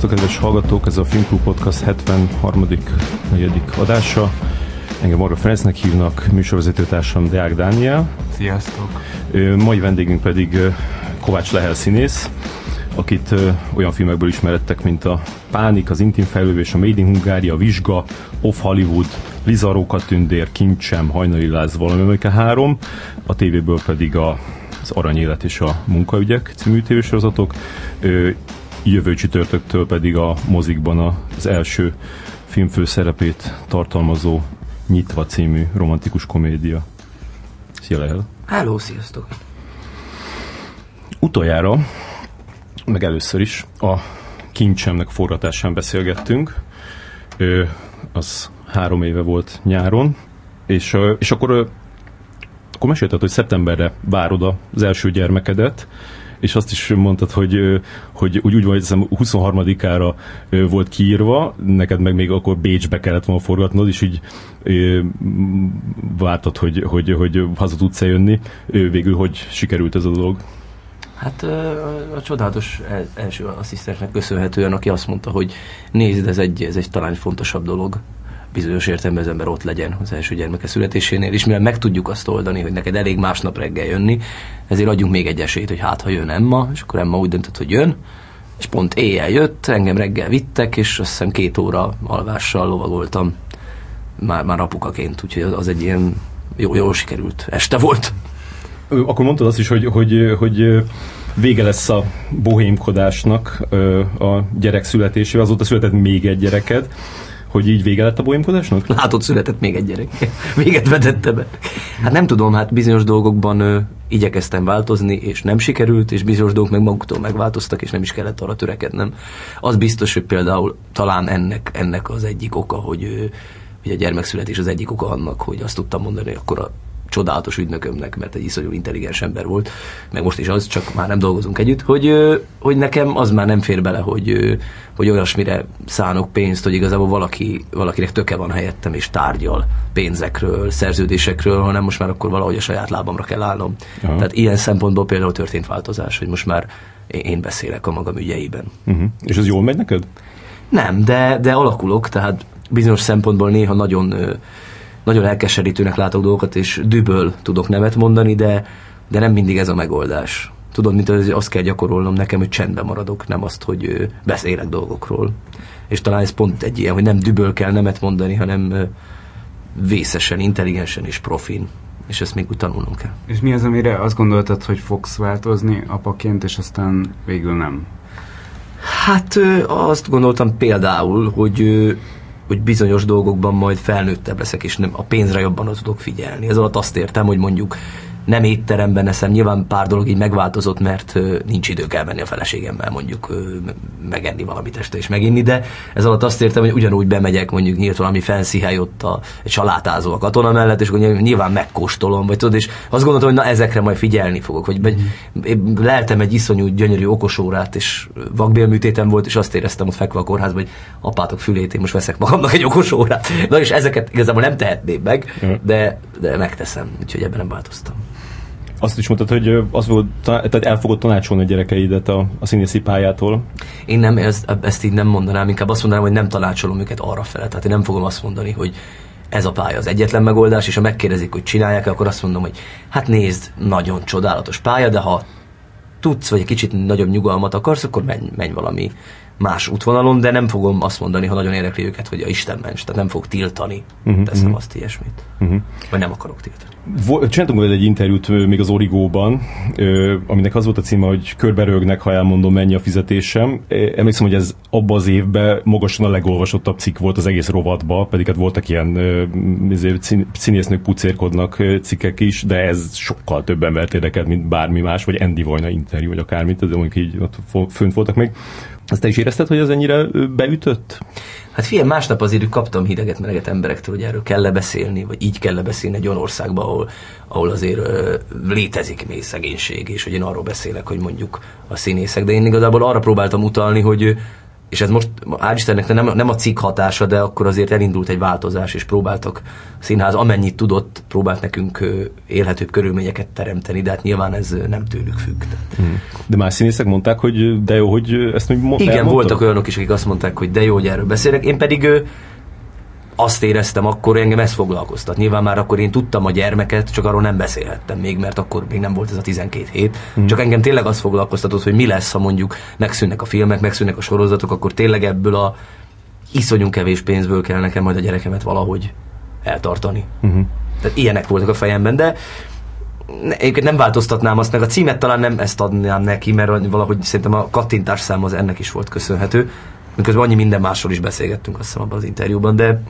Szervusztok, kedves hallgatók! Ez a Filmklub Podcast 73. 4. adása. Engem Marga Ferencnek hívnak, műsorvezetőtársam Deák Dániel. Sziasztok! Mai vendégünk pedig Kovács Lehel színész, akit olyan filmekből ismerettek, mint a Pánik, az Intim Fejlővés, a Made in Hungária, a Vizsga, Off Hollywood, Liza Rókatündér, Kincsem, Hajnali Láz, valami 3, a tévéből pedig a az Aranyélet és a Munkaügyek című tévésorozatok. Jövő csütörtöktől pedig a mozikban az első filmfőszerepét tartalmazó Nyitva című romantikus komédia. Szia Lehel! Hello, sziasztok! Utoljára, meg először is a kincsemnek forgatásán beszélgettünk. Ő, az három éve volt nyáron, és, és akkor akkor mesélted, hogy szeptemberre várod az első gyermekedet, és azt is mondtad, hogy, hogy úgy, úgy vagy, 23-ára volt kiírva, neked meg még akkor Bécsbe kellett volna forgatnod, és így vártad, hogy, hogy, hogy haza tudsz jönni. Végül hogy sikerült ez a dolog? Hát a csodálatos első asszisztensnek köszönhetően, aki azt mondta, hogy nézd, ez egy, ez egy talán fontosabb dolog, bizonyos értelemben az ember ott legyen az első gyermeke születésénél, és mivel meg tudjuk azt oldani, hogy neked elég másnap reggel jönni, ezért adjunk még egy esélyt, hogy hát ha jön Emma, és akkor Emma úgy döntött, hogy jön, és pont éjjel jött, engem reggel vittek, és azt hiszem két óra alvással lovagoltam már, már apukaként, úgyhogy az egy ilyen jó, jól sikerült este volt. Akkor mondtad azt is, hogy, hogy, hogy vége lesz a bohémkodásnak a gyerek születésével, azóta született még egy gyereked hogy így vége lett a bohémkodásnak? Látod, született még egy gyerek. Véget vetette be. Hát nem tudom, hát bizonyos dolgokban ö, igyekeztem változni, és nem sikerült, és bizonyos dolgok meg maguktól megváltoztak, és nem is kellett arra törekednem. Az biztos, hogy például talán ennek, ennek az egyik oka, hogy, ö, hogy a gyermekszületés az egyik oka annak, hogy azt tudtam mondani, hogy akkor a csodálatos ügynökömnek, mert egy iszonyú intelligens ember volt, meg most is az, csak már nem dolgozunk együtt, hogy, hogy nekem az már nem fér bele, hogy, hogy olyasmire szánok pénzt, hogy igazából valaki, valakinek töke van helyettem, és tárgyal pénzekről, szerződésekről, hanem most már akkor valahogy a saját lábamra kell állnom. Aha. Tehát ilyen szempontból például történt változás, hogy most már én beszélek a magam ügyeiben. Uh-huh. És ez jól megy neked? Nem, de, de alakulok, tehát bizonyos szempontból néha nagyon nagyon elkeserítőnek látok dolgokat, és düböl tudok nevet mondani, de, de nem mindig ez a megoldás. Tudod, mint az, azt kell gyakorolnom nekem, hogy csendben maradok, nem azt, hogy beszélek dolgokról. És talán ez pont egy ilyen, hogy nem düböl kell nemet mondani, hanem vészesen, intelligensen és profin. És ezt még úgy tanulnom kell. És mi az, amire azt gondoltad, hogy fogsz változni apaként, és aztán végül nem? Hát azt gondoltam például, hogy hogy bizonyos dolgokban majd felnőttebb leszek, és nem, a pénzre jobban tudok figyelni. Ez alatt azt értem, hogy mondjuk nem étteremben eszem. Nyilván pár dolog így megváltozott, mert nincs idő kell menni a feleségemmel mondjuk megenni valamit este és meginni, de ez alatt azt értem, hogy ugyanúgy bemegyek, mondjuk nyílt valami fancy hely ott a, egy salátázó a katona mellett, és akkor nyilván megkóstolom, vagy tudod, és azt gondoltam, hogy na ezekre majd figyelni fogok, vagy, vagy leltem egy iszonyú gyönyörű okosórát, és vakbélműtétem volt, és azt éreztem ott fekve a kórházban, hogy apátok fülét, én most veszek magamnak egy okosórát. Na és ezeket igazából nem tehetném meg, de, de megteszem, úgyhogy ebben nem változtam. Azt is mondtad, hogy az volt, tehát el fogod tanácsolni a gyerekeidet a, a színészi pályától. Én nem, ezt, ezt így nem mondanám, inkább azt mondanám, hogy nem tanácsolom őket arra fele. Tehát én nem fogom azt mondani, hogy ez a pálya az egyetlen megoldás, és ha megkérdezik, hogy csinálják akkor azt mondom, hogy hát nézd, nagyon csodálatos pálya, de ha tudsz, vagy egy kicsit nagyobb nyugalmat akarsz, akkor menj, menj valami más útvonalon, de nem fogom azt mondani, ha nagyon érdekli őket, hogy a Isten ments, tehát nem fog tiltani, uh-huh, teszem uh-huh. azt ilyesmit. Uh-huh. Vagy nem akarok tiltani. Csináltunk egy interjút még az Origóban, aminek az volt a címe, hogy körberögnek, ha elmondom, mennyi a fizetésem. Emlékszem, hogy ez abban az évben magasan a legolvasottabb cikk volt az egész rovatba, pedig hát voltak ilyen színésznők pucérkodnak cikkek is, de ez sokkal több embert érdekelt, mint bármi más, vagy Andy Vajna interjú, vagy akármit, de mondjuk így ott fönt voltak még. Azt te is érezted, hogy ez ennyire beütött? Hát figyelj, másnap azért kaptam hideget, mereget emberektől, hogy erről kell beszélni, vagy így kell beszélni egy olyan országban, ahol, ahol azért ö, létezik még szegénység, és hogy én arról beszélek, hogy mondjuk a színészek, de én igazából arra próbáltam utalni, hogy és ez most, hál' Istennek nem, nem a cikk hatása, de akkor azért elindult egy változás, és próbáltak a színház amennyit tudott, próbált nekünk élhetőbb körülményeket teremteni, de hát nyilván ez nem tőlük függ. Hmm. De más színészek mondták, hogy de jó, hogy ezt még mo- Igen, elmondtam? voltak olyanok is, akik azt mondták, hogy de jó, hogy erről beszélek. Én pedig azt éreztem akkor, engem ez foglalkoztat. Nyilván már akkor én tudtam a gyermeket, csak arról nem beszélhettem még, mert akkor még nem volt ez a 12 hét. Mm. Csak engem tényleg az foglalkoztatott, hogy mi lesz, ha mondjuk megszűnnek a filmek, megszűnnek a sorozatok, akkor tényleg ebből a iszonyú kevés pénzből kell nekem majd a gyerekemet valahogy eltartani. Mm-hmm. Tehát ilyenek voltak a fejemben, de egyébként nem változtatnám azt, meg a címet talán nem ezt adnám neki, mert valahogy szerintem a kattintás szám az ennek is volt köszönhető. Miközben annyi minden másról is beszélgettünk azt hiszem abban az interjúban, de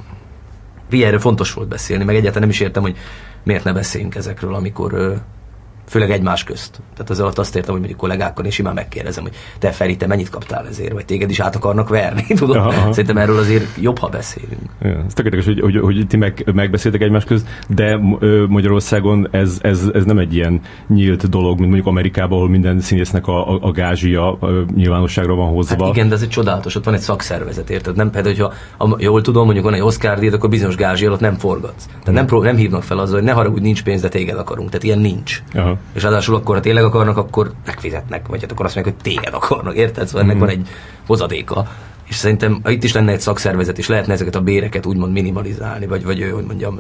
erről fontos volt beszélni, meg egyáltalán nem is értem, hogy miért ne beszéljünk ezekről, amikor főleg egymás közt. Tehát az alatt azt értem, hogy mondjuk kollégákkal és simán megkérdezem, hogy te Feri, te mennyit kaptál ezért, vagy téged is át akarnak verni, tudod? Aha. Szerintem erről azért jobb, ha beszélünk. Ja, ez tökéletes, hogy, hogy, hogy ti meg, megbeszéltek egymás közt, de Magyarországon ez, ez, ez, nem egy ilyen nyílt dolog, mint mondjuk Amerikában, ahol minden színésznek a, a, a gázsia nyilvánosságra van hozva. Hát igen, de ez egy csodálatos, ott van egy szakszervezet, érted? Nem például, hogyha a, jól tudom, mondjuk van egy Oscar díj, akkor bizonyos gázsi alatt nem forgatsz. Tehát nem, pró- nem hívnak fel azzal, hogy ne haragudj, nincs pénz, de téged akarunk. Tehát ilyen nincs. Aha. És ráadásul akkor, ha tényleg akarnak, akkor megfizetnek, vagy hát akkor azt mondják, hogy téged akarnak, érted? Szóval ennek mm. van egy hozadéka. És szerintem itt is lenne egy szakszervezet, és lehetne ezeket a béreket úgymond minimalizálni, vagy, vagy hogy mondjam,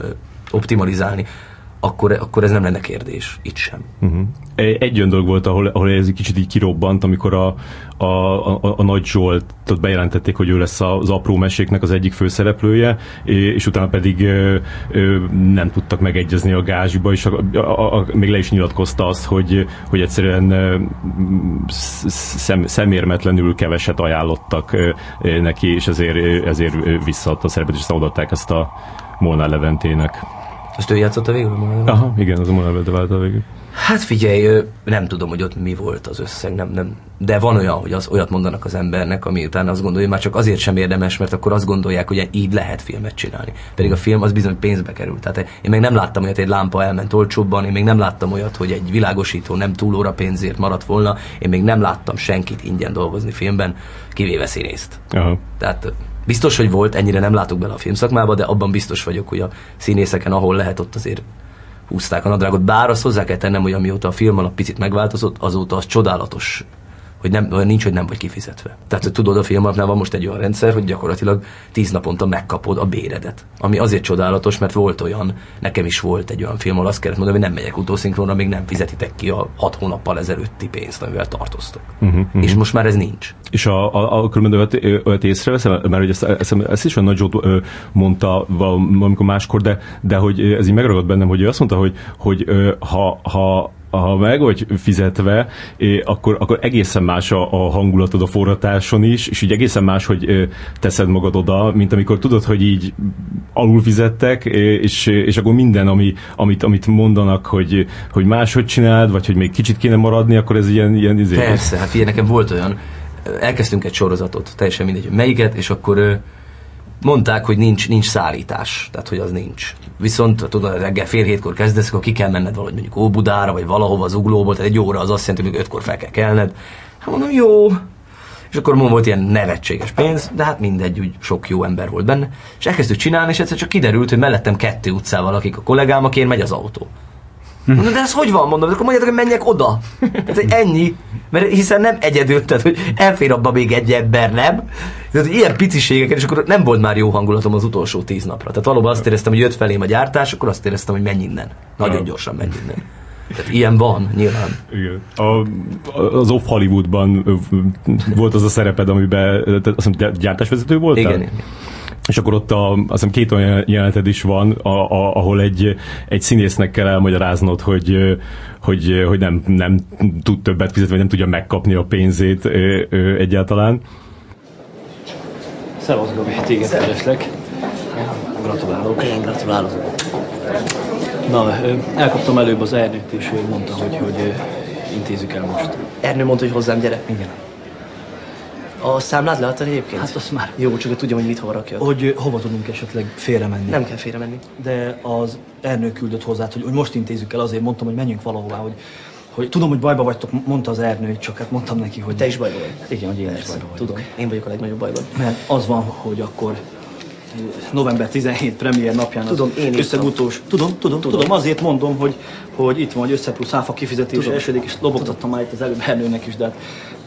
optimalizálni akkor, akkor ez nem lenne kérdés, itt sem. Uh-huh. Egy olyan dolog volt, ahol, ahol ez egy kicsit így kirobbant, amikor a, a, a, a Nagy Zsoltot bejelentették, hogy ő lesz az apró meséknek az egyik főszereplője, és utána pedig ö, ö, nem tudtak megegyezni a gázsiba, és a, a, a, még le is nyilatkozta azt, hogy, hogy egyszerűen szem, szemérmetlenül keveset ajánlottak neki, és ezért, ezért visszaadta a szerepet, és odaadták ezt a Molnár Leventének. Azt ő játszotta végül? Aha, igen, az a Monalvede válta végül. Hát figyelj, nem tudom, hogy ott mi volt az összeg, nem, nem. De van olyan, hogy az olyat mondanak az embernek, ami utána azt gondolja, hogy már csak azért sem érdemes, mert akkor azt gondolják, hogy így lehet filmet csinálni. Pedig a film az bizony pénzbe kerül. Tehát én még nem láttam olyat, hogy egy lámpa elment olcsóbban, én még nem láttam olyat, hogy egy világosító nem túl óra pénzért maradt volna, én még nem láttam senkit ingyen dolgozni filmben, kivéve színészt. Aha. Tehát Biztos, hogy volt, ennyire nem látok bele a filmszakmába, de abban biztos vagyok, hogy a színészeken, ahol lehet, ott azért húzták a nadrágot. Bár azt hozzá kell tennem, hogy amióta a film alap picit megváltozott, azóta az csodálatos hogy nem, olyan nincs, hogy nem vagy kifizetve. Tehát, hogy tudod, a filmapnál van most egy olyan rendszer, hogy gyakorlatilag tíz naponta megkapod a béredet. Ami azért csodálatos, mert volt olyan, nekem is volt egy olyan film, ahol azt kellett mondani, hogy nem megyek utószinkronra, még nem fizetitek ki a hat hónappal ezelőtti pénzt, amivel tartoztok. Uh-huh, uh-huh. És most már ez nincs. És a, a, a különböző olyat, olyat észreveszem, mert hogy ezt, ezt, ezt is olyan nagy Zsolt mondta valamikor máskor, de, de hogy ez így megragad bennem, hogy ő azt mondta, hogy, hogy ha, ha ha meg vagy fizetve, akkor, akkor egészen más a, a hangulatod a forratáson is, és így egészen más, hogy teszed magad oda, mint amikor tudod, hogy így alul fizettek, és, és akkor minden, ami, amit, amit mondanak, hogy, hogy máshogy csináld, vagy hogy még kicsit kéne maradni, akkor ez ilyen... ilyen izé... Persze, hát figyelj, nekem volt olyan, elkezdtünk egy sorozatot, teljesen mindegy, melyiket, és akkor mondták, hogy nincs, nincs szállítás, tehát hogy az nincs. Viszont tudod, reggel fél hétkor kezdesz, akkor ki kell menned valahogy mondjuk Óbudára, vagy valahova az uglóból, tehát egy óra az azt jelenti, hogy ötkor fel kell kelned. Hát mondom, jó. És akkor mondom, volt ilyen nevetséges pénz, de hát mindegy, úgy sok jó ember volt benne. És elkezdtük csinálni, és egyszer csak kiderült, hogy mellettem kettő utcával akik a kollégám, aki megy az autó. Mondom, de ez hogy van? Mondom, akkor mondjátok, hogy menjek oda. Tehát, hogy ennyi. Mert hiszen nem egyedül, tehát, hogy elfér abba még egy ember, nem? Tehát, ilyen piciségeket, és akkor nem volt már jó hangulatom az utolsó tíz napra. Tehát valóban azt éreztem, hogy jött felém a gyártás, akkor azt éreztem, hogy menj innen. Nagyon gyorsan menj innen. Tehát ilyen van, nyilván. Igen. A, az Off Hollywoodban volt az a szereped, amiben azt hiszem, gyártásvezető voltál? Igen, igen. És akkor ott a, azt hiszem két olyan jeleneted is van, a, a, ahol egy, egy színésznek kell elmagyaráznod, hogy, hogy, hogy nem, nem tud többet fizetni, vagy nem tudja megkapni a pénzét ö, ö, egyáltalán. Szevasz Gabi, téged kereslek. Gratulálok. Én gratulálok. Na, elkaptam előbb az Ernőt, és ő mondta, hogy, hogy intézzük el most. Ernő mondta, hogy hozzám gyere. Igen. A számlád leadtad egyébként? Hát azt már. Jó, csak tudja, hogy mit hova rakja. Hogy hova tudunk esetleg félre menni. Nem kell félre menni. De az Ernő küldött hozzá, hogy, hogy most intézzük el, azért mondtam, hogy menjünk valahová, hogy hogy tudom, hogy bajba vagytok, mondta az Ernő, csak hát mondtam neki, hogy... Te is bajba vagy. Igen, hogy én is Persze, bajba vagyok. Tudom, én vagyok a legnagyobb bajban. Mert az van, hogy akkor november 17 premier napján az Tudom, én írtam. összegutós. Tudom, tudom, tudom, tudom, azért mondom, hogy, hogy itt van, hogy össze plusz áfa kifizetés Tudom. esedik, és lobogtattam már itt az előbb Ernőnek is, de hát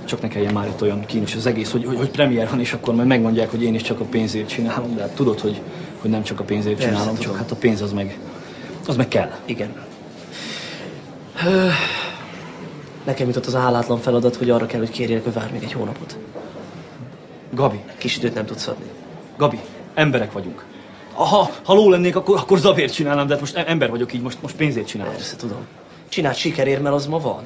csak ne kelljen már itt olyan kínos az egész, hogy, hogy, hogy premier van, és akkor majd megmondják, hogy én is csak a pénzért csinálom, de hát tudod, hogy, hogy nem csak a pénzért Persze, csinálom, tudom. csak hát a pénz az meg, az meg kell. Igen. Ö, Nekem jutott az a hálátlan feladat, hogy arra kell, hogy kérjél, hogy várj még egy hónapot. Gabi, Kis időt nem tudsz adni. Gabi, emberek vagyunk. Ha, ha ló lennék, akkor, akkor zabért csinálnám, de hát most ember vagyok így, most, most pénzért csinálom. Persze, tudom. Csináld sikerért, mert az ma van.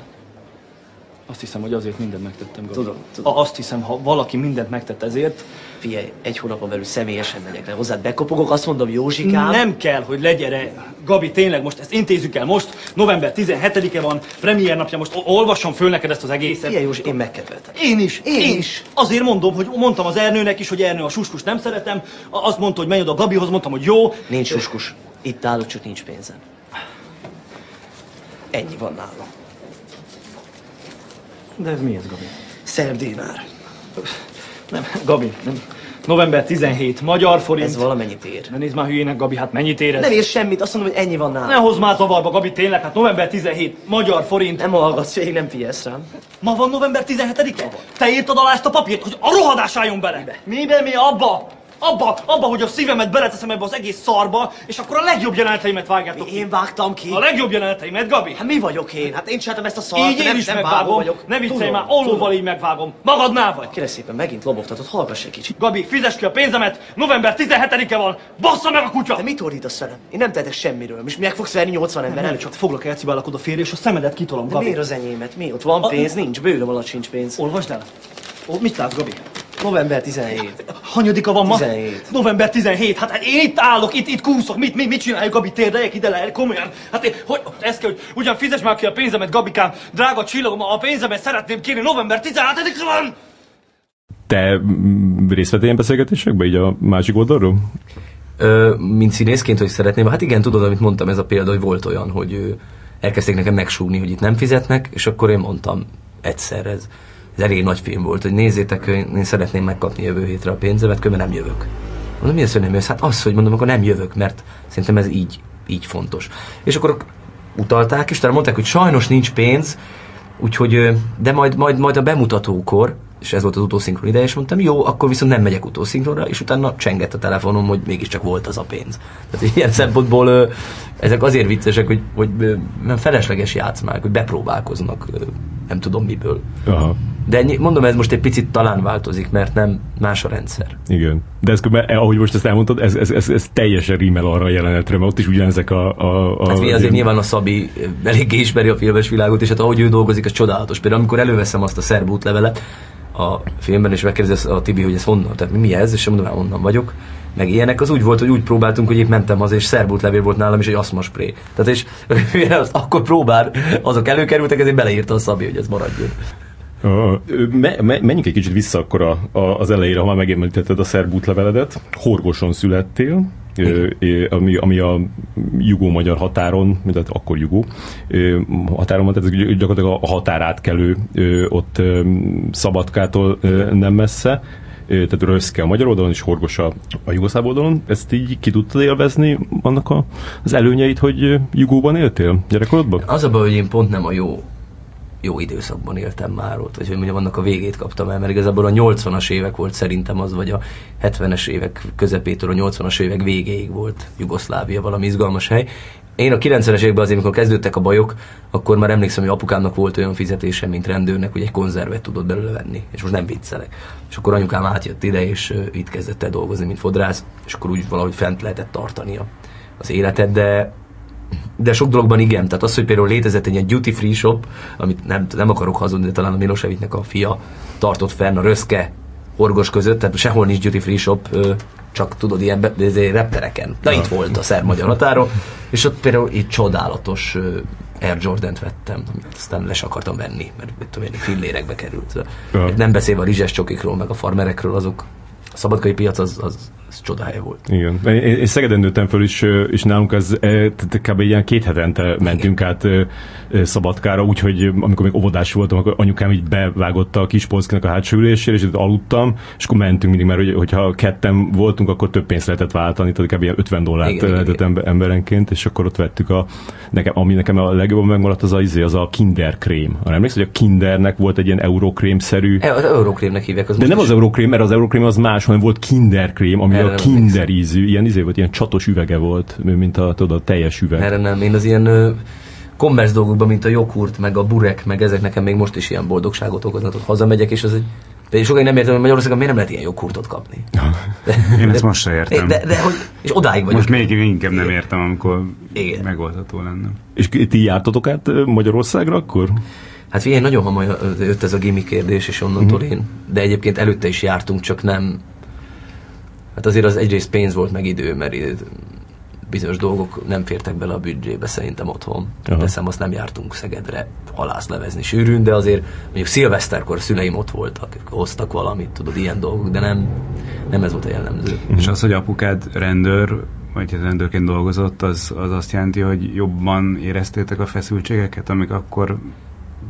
Azt hiszem, hogy azért mindent megtettem, Gabi. Tudom, tudom. Azt hiszem, ha valaki mindent megtett ezért, Figyelj, egy hónapon belül személyesen megyek le hozzád, bekopogok, azt mondom, Józsikám. nem kell, hogy legyen -e. Gabi, tényleg most ezt intézzük el most, november 17-e van, premier napja, most ol- olvassam föl neked ezt az egészet. Figyelj, Józsi, én megkedveltem. Én is, Én én, is. Azért mondom, hogy mondtam az Ernőnek is, hogy Ernő a suskus nem szeretem. Azt mondta, hogy menj oda a Gabihoz, mondtam, hogy jó. Nincs suskus. Itt állok, csak nincs pénzem. Ennyi van nálam. De ez mi ez, Gabi? Szerdinár. Nem, Gabi, nem. November 17, magyar forint. Ez valamennyit ér. Ne nézd már hülyének, Gabi, hát mennyit ér ez? Nem ér semmit, azt mondom, hogy ennyi van nálam. Ne hozz már zavarba, Gabi, tényleg, hát november 17, magyar forint. Nem hallgatsz, végig nem figyelsz rám. Ma van november 17-e? Te írtad alá ezt a papírt, hogy a rohadás álljon bele! Miben mi? Abba! Abba, abba, hogy a szívemet beleteszem ebbe az egész szarba, és akkor a legjobb jeleneteimet vágjátok ki. Én vágtam ki. A legjobb jeleneteimet, Gabi! Hát mi vagyok én? Hát én csináltam ezt a szart, így én nem, is nem megvágom. vagyok. Ne viccelj már, tudom. így megvágom. Magadnál vagy. Kérlek szépen, megint lobogtatod, hallgass egy kicsit. Gabi, fizes ki a pénzemet, november 17-e van, bassza meg a kutya! Te mit ordítasz velem? Én nem tehetek semmiről. Most meg fogsz verni 80 ember Nem, előtt? csak foglak elcibálok oda férje, és a szemedet kitolom, De Gabi. miért az enyémet? Mi? Ott van pénz? Nincs. Bőröm alatt sincs pénz. Olvasd el. Ó, mit látsz, Gabi? November 17. Hanyadika van ma? 17. November 17. Hát én itt állok, itt, itt kúszok. Mit, mit, mit csináljuk, Gabi? Térdeljek ide le, komolyan. Hát én, hogy, ez kell, hogy ugyan fizes már ki a pénzemet, Gabikám. Drága csillagom, a pénzemet szeretném kérni november 17 van. Te mm, részt vettél ilyen beszélgetésekbe, így a másik oldalról? Ö, mint színészként, hogy szeretném, hát igen, tudod, amit mondtam, ez a példa, hogy volt olyan, hogy elkezdték nekem megsúgni, hogy itt nem fizetnek, és akkor én mondtam egyszer, ez, ez elég nagy film volt, hogy nézzétek, én szeretném megkapni jövő hétre a pénzemet, különben nem jövök. Mondom, mi az, hogy nem jössz? Hát az, hogy mondom, akkor nem jövök, mert szerintem ez így, így fontos. És akkor utalták, és talán mondták, hogy sajnos nincs pénz, úgyhogy, de majd, majd, majd a bemutatókor, és ez volt az utószinkron ideje, és mondtam, jó, akkor viszont nem megyek utószinkronra, és utána csengett a telefonom, hogy mégiscsak volt az a pénz. Tehát ilyen szempontból ezek azért viccesek, hogy, hogy nem felesleges játszmák, hogy bepróbálkoznak, nem tudom miből. Aha, De mondom, ez most egy picit talán változik, mert nem más a rendszer. igen. De ez, eh, ahogy most ezt elmondtad, ez, ez, ez, ez teljesen rímel arra a jelenetre, mert ott is ugyanezek a... a, a Hát mi azért nyilván a Szabi ö, eléggé ismeri a filmes világot, és hát ahogy ő dolgozik, az csodálatos. Például amikor előveszem azt a szerb útlevelet a filmben, és megkérdezi a Tibi, hogy ez honnan, tehát mi ez, és mondom, hogy onnan vagyok. Meg ilyenek, az úgy volt, hogy úgy próbáltunk, hogy épp mentem az, és szerb útlevél volt nálam, és egy aszmaspré. Tehát és azt akkor próbál, azok előkerültek, ezért beleírta a Szabi, hogy ez maradjon. Me, me, menjünk egy kicsit vissza akkor a, a, az elejére, ha már megemlítetted a szerb útleveledet. Horgoson születtél, ami, ami a jugó-magyar határon, tehát akkor jugó határon van, tehát ez gyakorlatilag a határátkelő ott Szabadkától nem messze, tehát Röszke a magyar oldalon és Horgos a, a jugoszláv oldalon. Ezt így ki tudtad élvezni annak a, az előnyeit, hogy jugóban éltél gyerekkorodban? Az a baj, hogy én pont nem a jó jó időszakban éltem már ott, vagy hogy mondjam, annak a végét kaptam el, mert igazából a 80-as évek volt szerintem az, vagy a 70-es évek közepétől a 80-as évek végéig volt Jugoszlávia valami izgalmas hely. Én a 90-es években azért, amikor kezdődtek a bajok, akkor már emlékszem, hogy apukámnak volt olyan fizetése, mint rendőrnek, hogy egy konzervet tudott belőle venni, és most nem viccelek. És akkor anyukám átjött ide, és itt kezdett el dolgozni, mint fodrász, és akkor úgy valahogy fent lehetett tartani a, az életet, de de sok dologban igen, tehát az, hogy például létezett egy ilyen duty free shop, amit nem, nem akarok hazudni, de talán a Milosevicnek a fia tartott fenn a Röszke Horgos között, tehát sehol nincs duty free shop, csak tudod, ilyen be, reptereken. De itt volt a szerb-magyar határon, és ott például egy csodálatos Air Jordan-t vettem, amit aztán les akartam venni, mert mit tudom én, fillérekbe került. Ja. Nem beszélve a rizses csokikról, meg a farmerekről, azok a szabadkai piac az, az ez csodája volt. Igen. Én, én Szegeden nőttem föl is, és nálunk ez e, kb. ilyen két hetente mentünk át ö, ö, Szabadkára, úgyhogy amikor még óvodás voltam, akkor anyukám így bevágott a kis polszkinak a hátsó ülésére, és ott aludtam, és akkor mentünk mindig, mert hogy- hogyha ketten voltunk, akkor több pénzt lehetett váltani, tehát kb. ilyen 50 dollárt Igen, igen, lehetett igen. ember, emberenként, és akkor ott vettük a, nekem, ami nekem a legjobban megmaradt, az a, izé, az a Kinder krém. Arra emlékszel, hogy a Kindernek volt egy ilyen eurókrém-szerű E, Az Eurokrémnek hívják. Az de nem is- az Eurokrém, mert az Eurokrém az más, hanem volt Kinderkrém, ami Erre a Kinder ízű, ilyen izé volt, ilyen csatos üvege volt, mint a, tudod, a teljes üveg. Erre nem, én az ilyen ö, commerce dolgokban, mint a joghurt, meg a burek, meg ezek nekem még most is ilyen boldogságot okoznak, hogy hazamegyek, és az egy de sokáig nem értem, hogy Magyarországon miért nem lehet ilyen joghurtot kapni. De, Én ezt most se értem. De, de, hogy, és odáig vagyok. Most még inkább nem értem, amikor Igen. megoldható lenne. És ti jártatok át Magyarországra akkor? Hát figyelj, nagyon hamar jött ez a gimi kérdés, és onnantól én. De egyébként előtte is jártunk, csak nem. Hát azért az egyrészt pénz volt, meg idő, mert bizonyos dolgok nem fértek bele a büdzsébe szerintem otthon. Aha. Teszem, azt nem jártunk Szegedre halászlevezni sűrűn, de azért mondjuk szilveszterkor szüleim ott voltak, hoztak valamit, tudod, ilyen dolgok, de nem, nem ez volt a jellemző. És az, hogy apukád rendőr, vagy rendőrként dolgozott, az, az azt jelenti, hogy jobban éreztétek a feszültségeket, amik akkor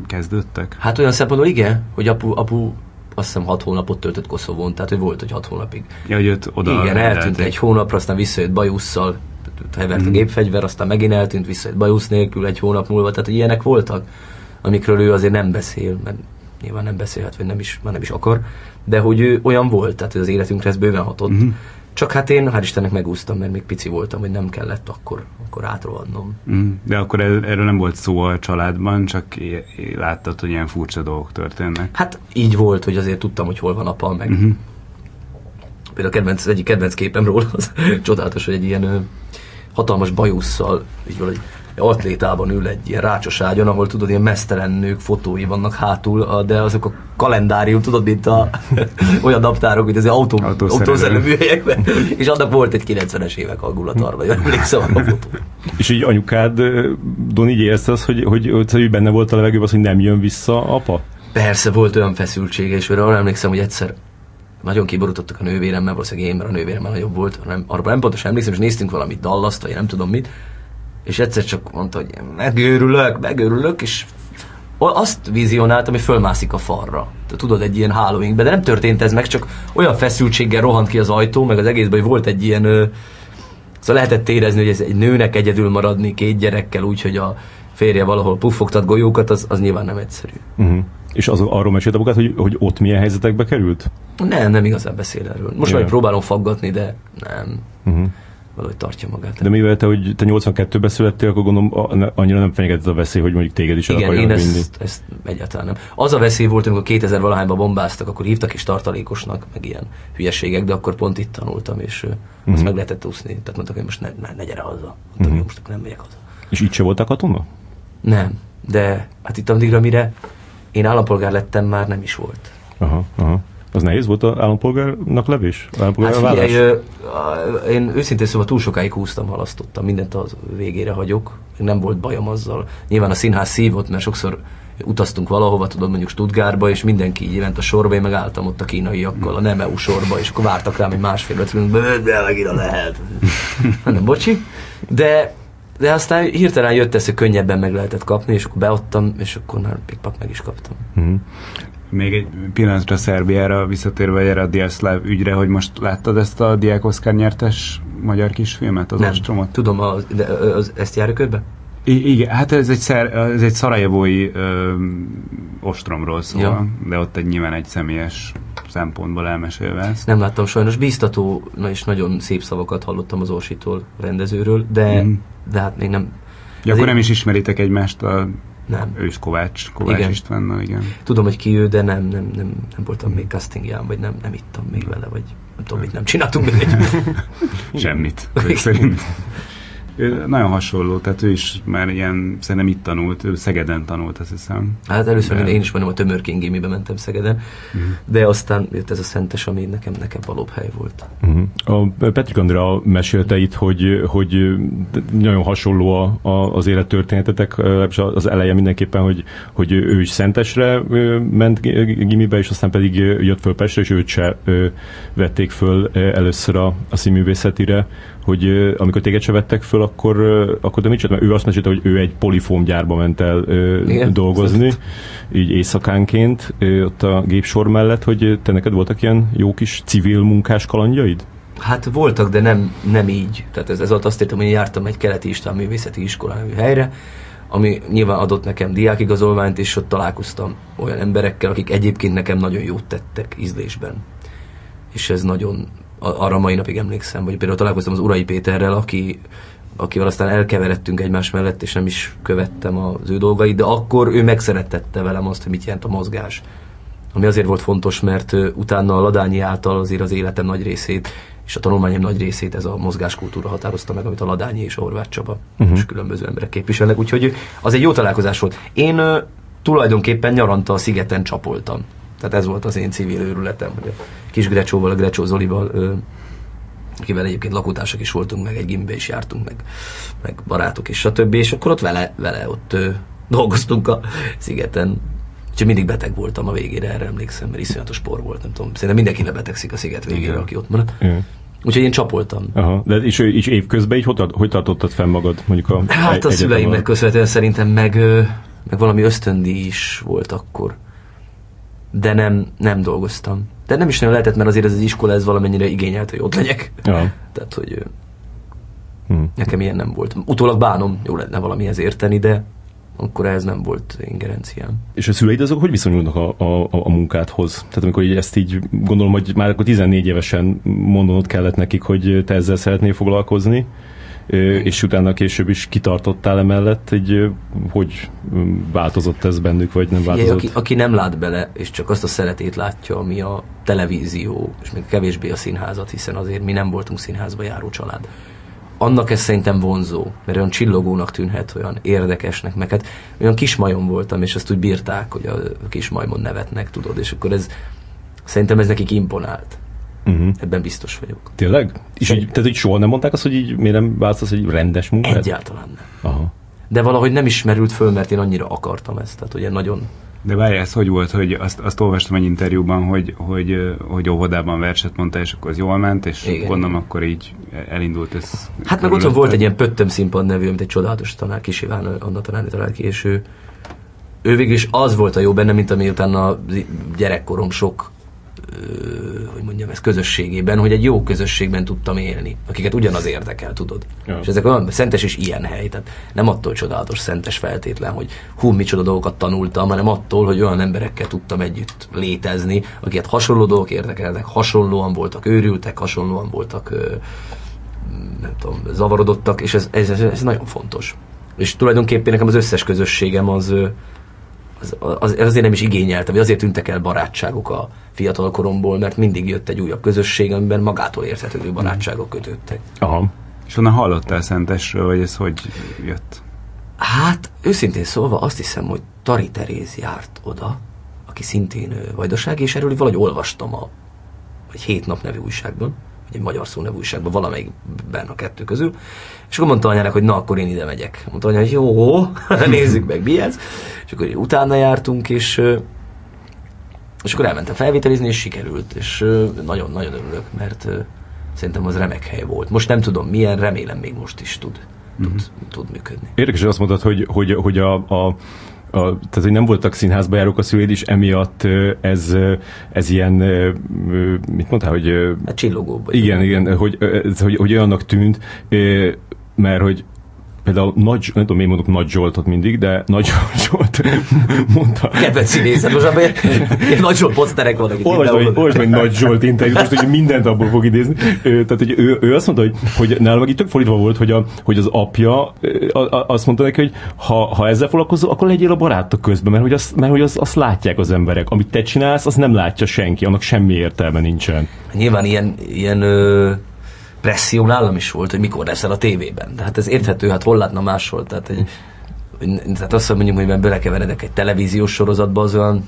kezdődtek? Hát olyan szempontból igen, hogy apu, apu azt hiszem hat hónapot töltött Koszovón, tehát hogy volt, hogy hat hónapig Ja, hogy őt oda Igen, eltűnt egy hónapra, aztán visszajött bajusszal, hevert a gépfegyver, aztán megint eltűnt, visszajött bajusz nélkül egy hónap múlva, tehát hogy ilyenek voltak, amikről ő azért nem beszél, mert nyilván nem beszélhet, vagy nem is, már nem is akar, de hogy ő olyan volt, tehát hogy az életünkre ez bőven hatott. Mhm. Csak hát én, hál' Istennek megúsztam, mert még pici voltam, hogy nem kellett akkor, akkor átrohannom. Mm, De akkor el- erről nem volt szó a családban, csak é- é- láttad, hogy ilyen furcsa dolgok történnek. Hát így volt, hogy azért tudtam, hogy hol van apa, meg Mhm. például kedvenc, az egyik kedvenc képem róla, az csodálatos, hogy egy ilyen ö, hatalmas bajusszal, így valahogy atlétában ül egy ilyen rácsos ágyon, ahol tudod, ilyen mesztelen nők fotói vannak hátul, de azok a kalendárium, tudod, mint a olyan naptárok, mint az autó, Autószerelő. autószerelőműhelyekben, és annak volt egy 90-es évek angulatarva, jól emlékszem a fotó. És így anyukád, Don, így érezte az, hogy, hogy, hogy, hogy benne volt a levegőben az, hogy nem jön vissza apa? Persze volt olyan feszültsége, és arra emlékszem, hogy egyszer nagyon kiborítottak a nővéremmel, valószínűleg én, mert a nővéremmel nagyobb volt, nem, arra nem pontosan emlékszem, és néztünk valamit dallaszt, vagy nem tudom mit, és egyszer csak mondta, hogy megőrülök, megőrülök, és azt vizionáltam, hogy fölmászik a falra. Te tudod, egy ilyen hálóinkbe, de nem történt ez meg, csak olyan feszültséggel rohant ki az ajtó, meg az egészben, hogy volt egy ilyen ö, Szóval lehetett érezni, hogy ez egy nőnek egyedül maradni két gyerekkel, úgyhogy a férje valahol puffogtat golyókat, az, az nyilván nem egyszerű. Uh-huh. És az, arról mesélt apukát, hogy, hogy ott milyen helyzetekbe került? Nem, nem igazán beszél erről. Most Ja. már próbálom faggatni, de nem. Uh-huh. Valahogy tartja magát. De mivel te, hogy te 82-ben születtél, akkor gondolom annyira nem fenyegetett a veszély, hogy mondjuk téged is el Igen, én vinni. ezt, ezt egyáltalán nem. Az a veszély volt, amikor 2000 valahányban bombáztak, akkor hívtak is tartalékosnak, meg ilyen hülyeségek, de akkor pont itt tanultam, és uh, Mhm. azt meg lehetett úszni. Tehát mondtak, hogy most ne, ne, ne gyere haza. Mondtam, jó, most nem megyek haza. És itt se voltál katona? Nem, de hát itt addigra, mire én állampolgár lettem, már nem is volt. Aha, aha. Az nehéz volt az állampolgárnak levés? Állampolgár Hát figyelj, ö, a- én őszintén szóval túl sokáig húztam, halasztottam, mindent az végére hagyok, nem volt bajom azzal. Nyilván a színház szívott, mert sokszor utaztunk valahova, tudod, mondjuk Stuttgartba, és mindenki így ment a sorba, én meg álltam ott a kínaiakkal, a nem EU sorba, és akkor vártak rám egy másfél öt de, megint lehet. Nem, bocsi. De, de aztán hirtelen jött ez, hogy könnyebben meg lehetett kapni, és akkor beadtam, és akkor már pikpak meg is kaptam. Uh-huh. Még egy pillanatra Szerbiára visszatérve erre a Diaszláv ügyre, hogy most láttad ezt a Diák Oszkár nyertes magyar kisfilmet, az Nem, Ostromot? tudom, az, de, az, ezt járja körbe? I- igen, hát ez egy, szer, ez egy szarajevói ö, ostromról szól, Ja. de ott egy nyilván egy személyes szempontból elmesélve ezt. Nem láttam sajnos. Bíztató na és nagyon szép szavakat hallottam az Orsitól, rendezőről, de, Mhm. de hát még nem... Ja, akkor nem is ismeritek egymást a Nem. ős Kovács, Kovács Igen. Istvánnal, igen. Tudom, hogy ki ő, de nem, nem, nem, nem voltam még castingján, vagy nem, nem ittam még vele, vagy nem tudom, mit nem csináltunk még egy. Semmit, szerint. Ő nagyon hasonló, tehát ő is már ilyen, szerintem itt tanult, ő Szegeden tanult, azt hiszem. Hát először de... én is majdnem a Tömörkén Gimibe mentem Szegeden, uh-huh. de aztán jött ez a Szentes, ami nekem, nekem valóbb hely volt. Uh-huh. A Petrik Andrea mesélte itt, hogy, hogy nagyon hasonló a, a, az élettörténetetek, az eleje mindenképpen, hogy, hogy ő is Szentesre ment gimibe, és aztán pedig jött föl Pestre, és őt se vették föl először a, a színművészetire, hogy amikor téged se vettek föl, akkor, akkor de mit? Mert ő azt mesélte, hogy ő egy polifómgyárba ment el Igen, dolgozni, szóval. így éjszakánként, ott a gépsor mellett, hogy te neked voltak ilyen jó kis civil munkás kalandjaid? Hát voltak, de nem, nem így. Tehát ez, ez alatt azt értem, hogy jártam egy keleti István művészeti iskola nevű helyre, ami nyilván adott nekem diákigazolványt, és ott találkoztam olyan emberekkel, akik egyébként nekem nagyon jót tettek ízlésben. És ez nagyon, arra mai napig emlékszem, vagy például találkoztam az Urai Péterrel, aki, akivel aztán elkeveredtünk egymás mellett, és nem is követtem az ő dolgait, de akkor ő megszerettette velem azt, hogy mit jelent a mozgás. Ami azért volt fontos, mert utána a Ladányi által azért az életem nagy részét és a tanulmányom nagy részét ez a mozgáskultúra határozta meg, amit a Ladányi és a Horváth Csaba uh-huh. és különböző emberek képviselnek. Úgyhogy az egy jó találkozás volt. Én tulajdonképpen nyaranta a szigeten csapoltam. Tehát ez volt az én civil őrületem, hogy a kis Grecsóval, a Grecsó Zolival, akivel egyébként lakótársak is voltunk, meg egy gimbe is jártunk, meg, meg barátok és stb. És akkor ott vele, vele ott uh, dolgoztunk a szigeten. Úgyhogy mindig beteg voltam a végére, erre emlékszem, mert iszonyatos spor volt, nem tudom. Szerintem mindenki lebetegszik a sziget végére, Igen. aki ott maradt. Igen. Úgyhogy én csapoltam. Aha. De és, és évközben így hogy, hogy tartottad fenn magad? Mondjuk a hát a szüleimnek köszönhetően szerintem meg, meg valami ösztöndi is volt akkor. De nem, nem dolgoztam. De nem is nagyon lehetett, mert azért ez az iskola ez valamennyire igényelt, hogy ott legyek. Ja. Tehát, hogy hmm. nekem ilyen nem volt. Utólag bánom, jó lenne valamihez érteni, de akkor ez nem volt ingerenciám. És a szüleid azok hogy viszonyulnak a, a, a munkádhoz? Tehát amikor így ezt így gondolom, hogy már akkor 14 évesen mondanod kellett nekik, hogy te ezzel szeretnél foglalkozni, és utána később is kitartottál emellett, így hogy változott ez bennük, vagy nem változott? aki, aki nem lát bele, és csak azt a szeretét látja, ami a televízió, és még kevésbé a színházat, hiszen azért mi nem voltunk színházba járó család annak ez szerintem vonzó, mert olyan csillogónak tűnhet, olyan érdekesnek, meg hát olyan kismajom voltam, és azt úgy bírták, hogy a kismajmon nevetnek, tudod, és akkor ez szerintem ez nekik imponált. Uh-huh. Ebben biztos vagyok. Tényleg? És így, tehát, hogy soha nem mondták azt, hogy így miért nem változ, hogy rendes munka? Egyáltalán nem. Aha. De valahogy nem ismerült föl, mert én annyira akartam ezt. Tehát ugye nagyon de várjál, ez hogy volt, hogy azt, azt olvastam egy interjúban, hogy, hogy, hogy óvodában verset mondta, és akkor az jól ment, és Igen. gondolom akkor így elindult ez. Hát meg otthon volt egy ilyen Pöttöm színpad nevű, amit egy csodálatos tanár, Kis Iván, Anna tanárni talált ki, és ő, ő végül is az volt a jó benne, mint ami utána a gyerekkorom sok hogy mondjam, ez közösségében, hogy egy jó közösségben tudtam élni, akiket ugyanaz érdekel, tudod. Ja. És ezek olyan, Szentes is ilyen hely, tehát nem attól csodálatos Szentes feltétlen, hogy hú, micsoda dolgokat tanultam, hanem attól, hogy olyan emberekkel tudtam együtt létezni, akiket hasonló dolgok érdekelnek, hasonlóan voltak őrültek, hasonlóan voltak nem tudom, zavarodottak, és ez, ez, ez nagyon fontos. És tulajdonképpen nekem az összes közösségem az, az, az, azért nem is igényeltem, vagy azért tűntek el barátságok a fiatal koromból, mert mindig jött egy újabb közösség, amiben magától érthetődő barátságok kötődtek. Aha. És onnan hallottál Szentesről, vagy ez hogy jött? Hát, őszintén szólva azt hiszem, hogy Tari Teréz járt oda, aki szintén vajdaság, és erről valahogy olvastam a egy hét nap nevű újságban, egy magyar szó nevű újságban, valamelyikben a kettő közül, és akkor mondta anyának, hogy na, akkor én ide megyek. Mondta anya, hogy jó, nézzük meg mi ez. És akkor utána jártunk, és és akkor elmentem felvételizni, és sikerült, és nagyon-nagyon örülök, mert szerintem az remek hely volt. Most nem tudom milyen, remélem még most is tud, tud, mm-hmm. tud működni. Érdekes, hogy azt mondtad, hogy, hogy, hogy a, a a, tehát, hogy nem voltak színházba járók a szüleid is, emiatt ez, ez ilyen, mit mondtál, hogy... A csillogóban. Igen, igen, hogy, hogy, hogy olyannak tűnt, mert hogy például nagy, nem tudom, én mondok Nagy Zsoltot mindig, de Nagy Zsolt mondta. Kedvenc színészet, most abban ilyen Nagy Zsolt poszterek vannak. Olvasd meg Nagy Zsolt interjút, most hogy mindent abból fog idézni. Tehát, hogy ő, ő azt mondta, hogy, hogy nálam meg itt tök fordítva volt, hogy, a, hogy az apja azt mondta neki, hogy ha, ha ezzel foglalkozol, akkor legyél a barátok közben, mert hogy, azt, mert hogy azt, azt látják az emberek. Amit te csinálsz, azt nem látja senki, annak semmi értelme nincsen. Nyilván ilyen, ilyen ö presszió nálam is volt, hogy mikor leszel a tévében. De hát ez érthető, hát hol látna máshol. Tehát, hogy, tehát azt, mondjuk, hogy belekeveredek egy televíziós sorozatba, az olyan,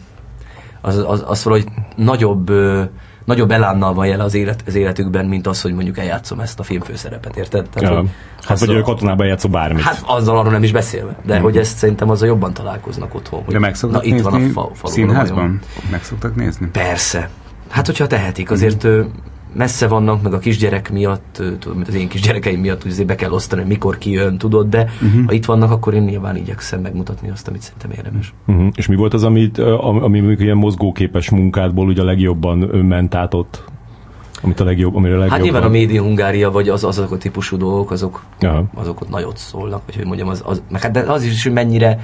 az, az, az valahogy nagyobb, ö, nagyobb elánnal van jele az, élet, az életükben, mint az, hogy mondjuk eljátszom ezt a filmfőszerepet, érted? Tehát, Ja. hogy Hát vagy a- katonában játszol bármit. Hát azzal arról nem is beszélve, de hogy ezt szerintem azzal jobban találkoznak otthon. Hogy, De meg na itt nézni van a fa, majom. színházban? Meg szoktak nézni? Persze. Hát, hogyha tehetik, azért ö, messze vannak, meg a kisgyerek miatt, ö, tudod, mint az én kisgyerekeim miatt, úgy be kell osztani, hogy mikor kijön, tudod, de uh-huh. ha itt vannak, akkor én nyilván igyekszem megmutatni azt, amit szerintem érdemes. Uh-huh. És mi volt az, amit, ami mondjuk ilyen mozgóképes munkádból ugye a legjobban ment át ott? Amit a legjobb, amire a legjobban... Hát nyilván a Média Hungária, vagy az, azok a típusú dolgok, azok, Aha. azok ott nagyot szólnak, vagy hogy mondjam, az, az, meg hát de az is, hogy mennyire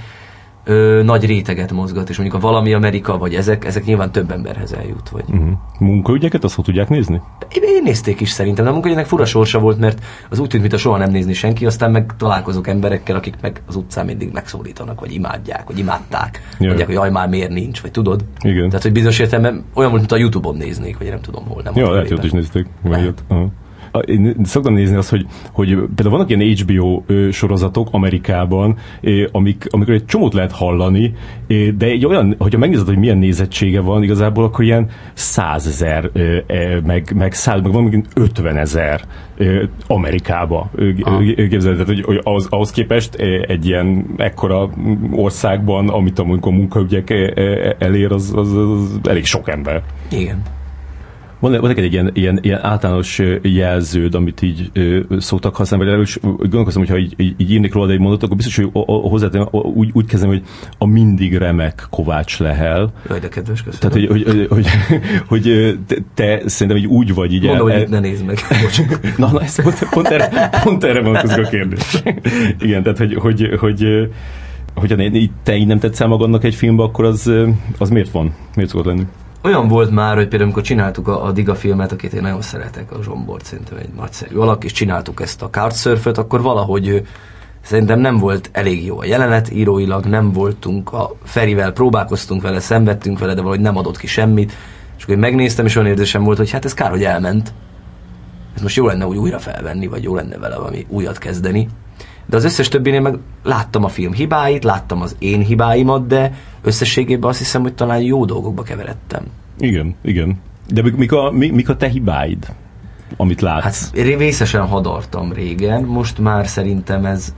ö, nagy réteget mozgat, és mondjuk a valami Amerika, vagy ezek, ezek nyilván több emberhez eljut, vagy Uh-huh. Munkaügyeket azt tudják nézni? Én, nézték is szerintem, de a munkahelynek fura sorsa volt, mert az úgy tűnt, mintha soha nem nézni senki, aztán meg találkozok emberekkel, akik meg az utcán mindig megszólítanak, vagy imádják, vagy imádták. Ja. Mondják, hogy jaj, már miért nincs, vagy tudod? Igen. Tehát, hogy bizonyos értelemben olyan volt, mint a Youtube-on néznék, vagy én nem tudom hol. Nem Ja, lehet, hogy is nézték. Vagy ott. Én szoktam nézni azt, hogy, hogy például vannak ilyen HBO sorozatok Amerikában, amik, amikor egy csomót lehet hallani, de egy olyan, hogyha megnézed, hogy milyen nézettsége van, igazából akkor ilyen százezer, ö, meg, meg száz, meg van még ötven ezer ö, Amerikába. Képzeld, tehát, hogy, hogy ahhoz, ahhoz képest egy ilyen ekkora országban, amit a munka- munkaügyek ö, elér, az, az, az elég sok ember. Igen. Van, van egy ilyen, ilyen, ilyen általános jelződ, amit így ö, szoktak használni, vagy erről is gondolkoztam, hogyha így, így, így írnék róla egy mondatot, akkor biztos, hogy hozzátenem, úgy, úgy kezdem, hogy a mindig remek Kovács Lehel. Jaj, de kedves, köszönöm. Tehát, hogy, hogy, hogy, hogy, te, te szerintem így úgy vagy így Mondom, el- hogy itt ne nézd meg. Na, na ez pont, pont, erre, pont erre vonatkozik a kérdés. Igen, tehát, hogy, hogy, hogy, hogyha te így nem tetszel magadnak egy filmbe, akkor az, az miért van? Miért szokott lenni? Olyan volt már, hogy például amikor csináltuk a, a Diga filmet, akit én nagyon szeretek, a Zsombort szerintem egy nagyszerű alak, és csináltuk ezt a Couchsurfet, akkor valahogy szerintem nem volt elég jó a jelenet, íróilag nem voltunk, a Ferivel próbálkoztunk vele, szenvedtünk vele, de valahogy nem adott ki semmit, és akkor én megnéztem, és olyan érzésem volt, hogy hát ez kár, hogy elment. Ez most jó lenne úgy újra felvenni, vagy jó lenne vele valami újat kezdeni. De az összes többinél meg láttam a film hibáit, láttam az én hibáimat, de összességében azt hiszem, hogy talán jó dolgokba keveredtem. Igen, igen. De mik- a, mi- mik a te hibáid, amit látsz? Hát én vészesen hadartam régen, most már szerintem ez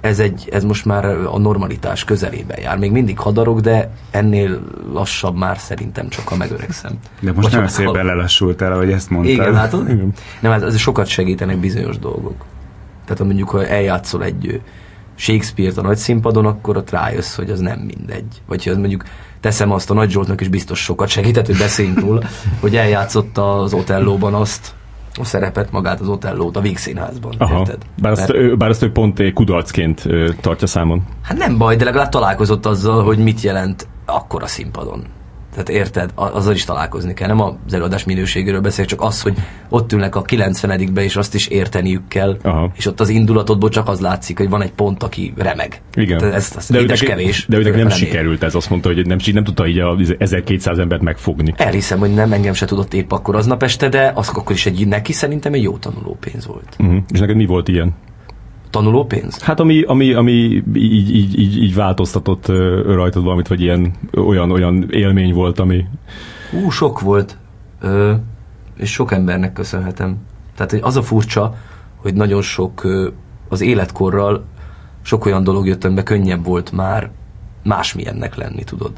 ez, egy, ez most már a normalitás közelében jár. Még mindig hadarok, de ennél lassabb már szerintem csak, ha megöregszem. De most Vagy nagyon ha szépen lelassultál, ahogy ezt mondtad. Igen, látod? Igen. Nem, hát ez sokat segítenek bizonyos dolgok. Tehát ha mondjuk, ha eljátszol egy Shakespeare-t a nagy színpadon, akkor ott rájössz, hogy az nem mindegy. Vagy az mondjuk teszem azt a Nagy Zsoltnak is biztos sokat segített, hogy beszéljünk róla, hogy eljátszott az Otellóban azt, a szerepet, magát az Otellót a Vígszínházban. Aha. Érted? Bár azt, Mert- ő, bár azt ő pont egy kudarcként ö, tartja számon. Hát nem baj, de legalább találkozott azzal, hogy mit jelent akkor a színpadon. Tehát érted, azzal is találkozni kell. Nem az előadás minőségéről beszélek, csak az, hogy ott ülnek a 90 be és azt is érteniük kell. Aha. És ott az indulatodból csak az látszik, hogy van egy pont, aki remeg. Igen. Tehát ez, ez de, édes neki, kevés. de ő neki nem sikerült ez, azt mondta, hogy nem, nem tudta így a 1200 embert megfogni. Elhiszem, hogy nem, engem se tudott épp akkor aznap este, de az akkor is egy, neki szerintem egy jó tanulópénz volt. Uh-huh. És neked mi volt ilyen? Tanulópénz? Hát ami, ami, ami így, így, így, így változtatott rajtad valamit, vagy ilyen olyan, olyan élmény volt, ami... Ú, sok volt, ö, és sok embernek köszönhetem. Tehát hogy az a furcsa, hogy nagyon sok ö, az életkorral sok olyan dolog jött, amiben könnyebb volt már másmilyennek lenni, tudod.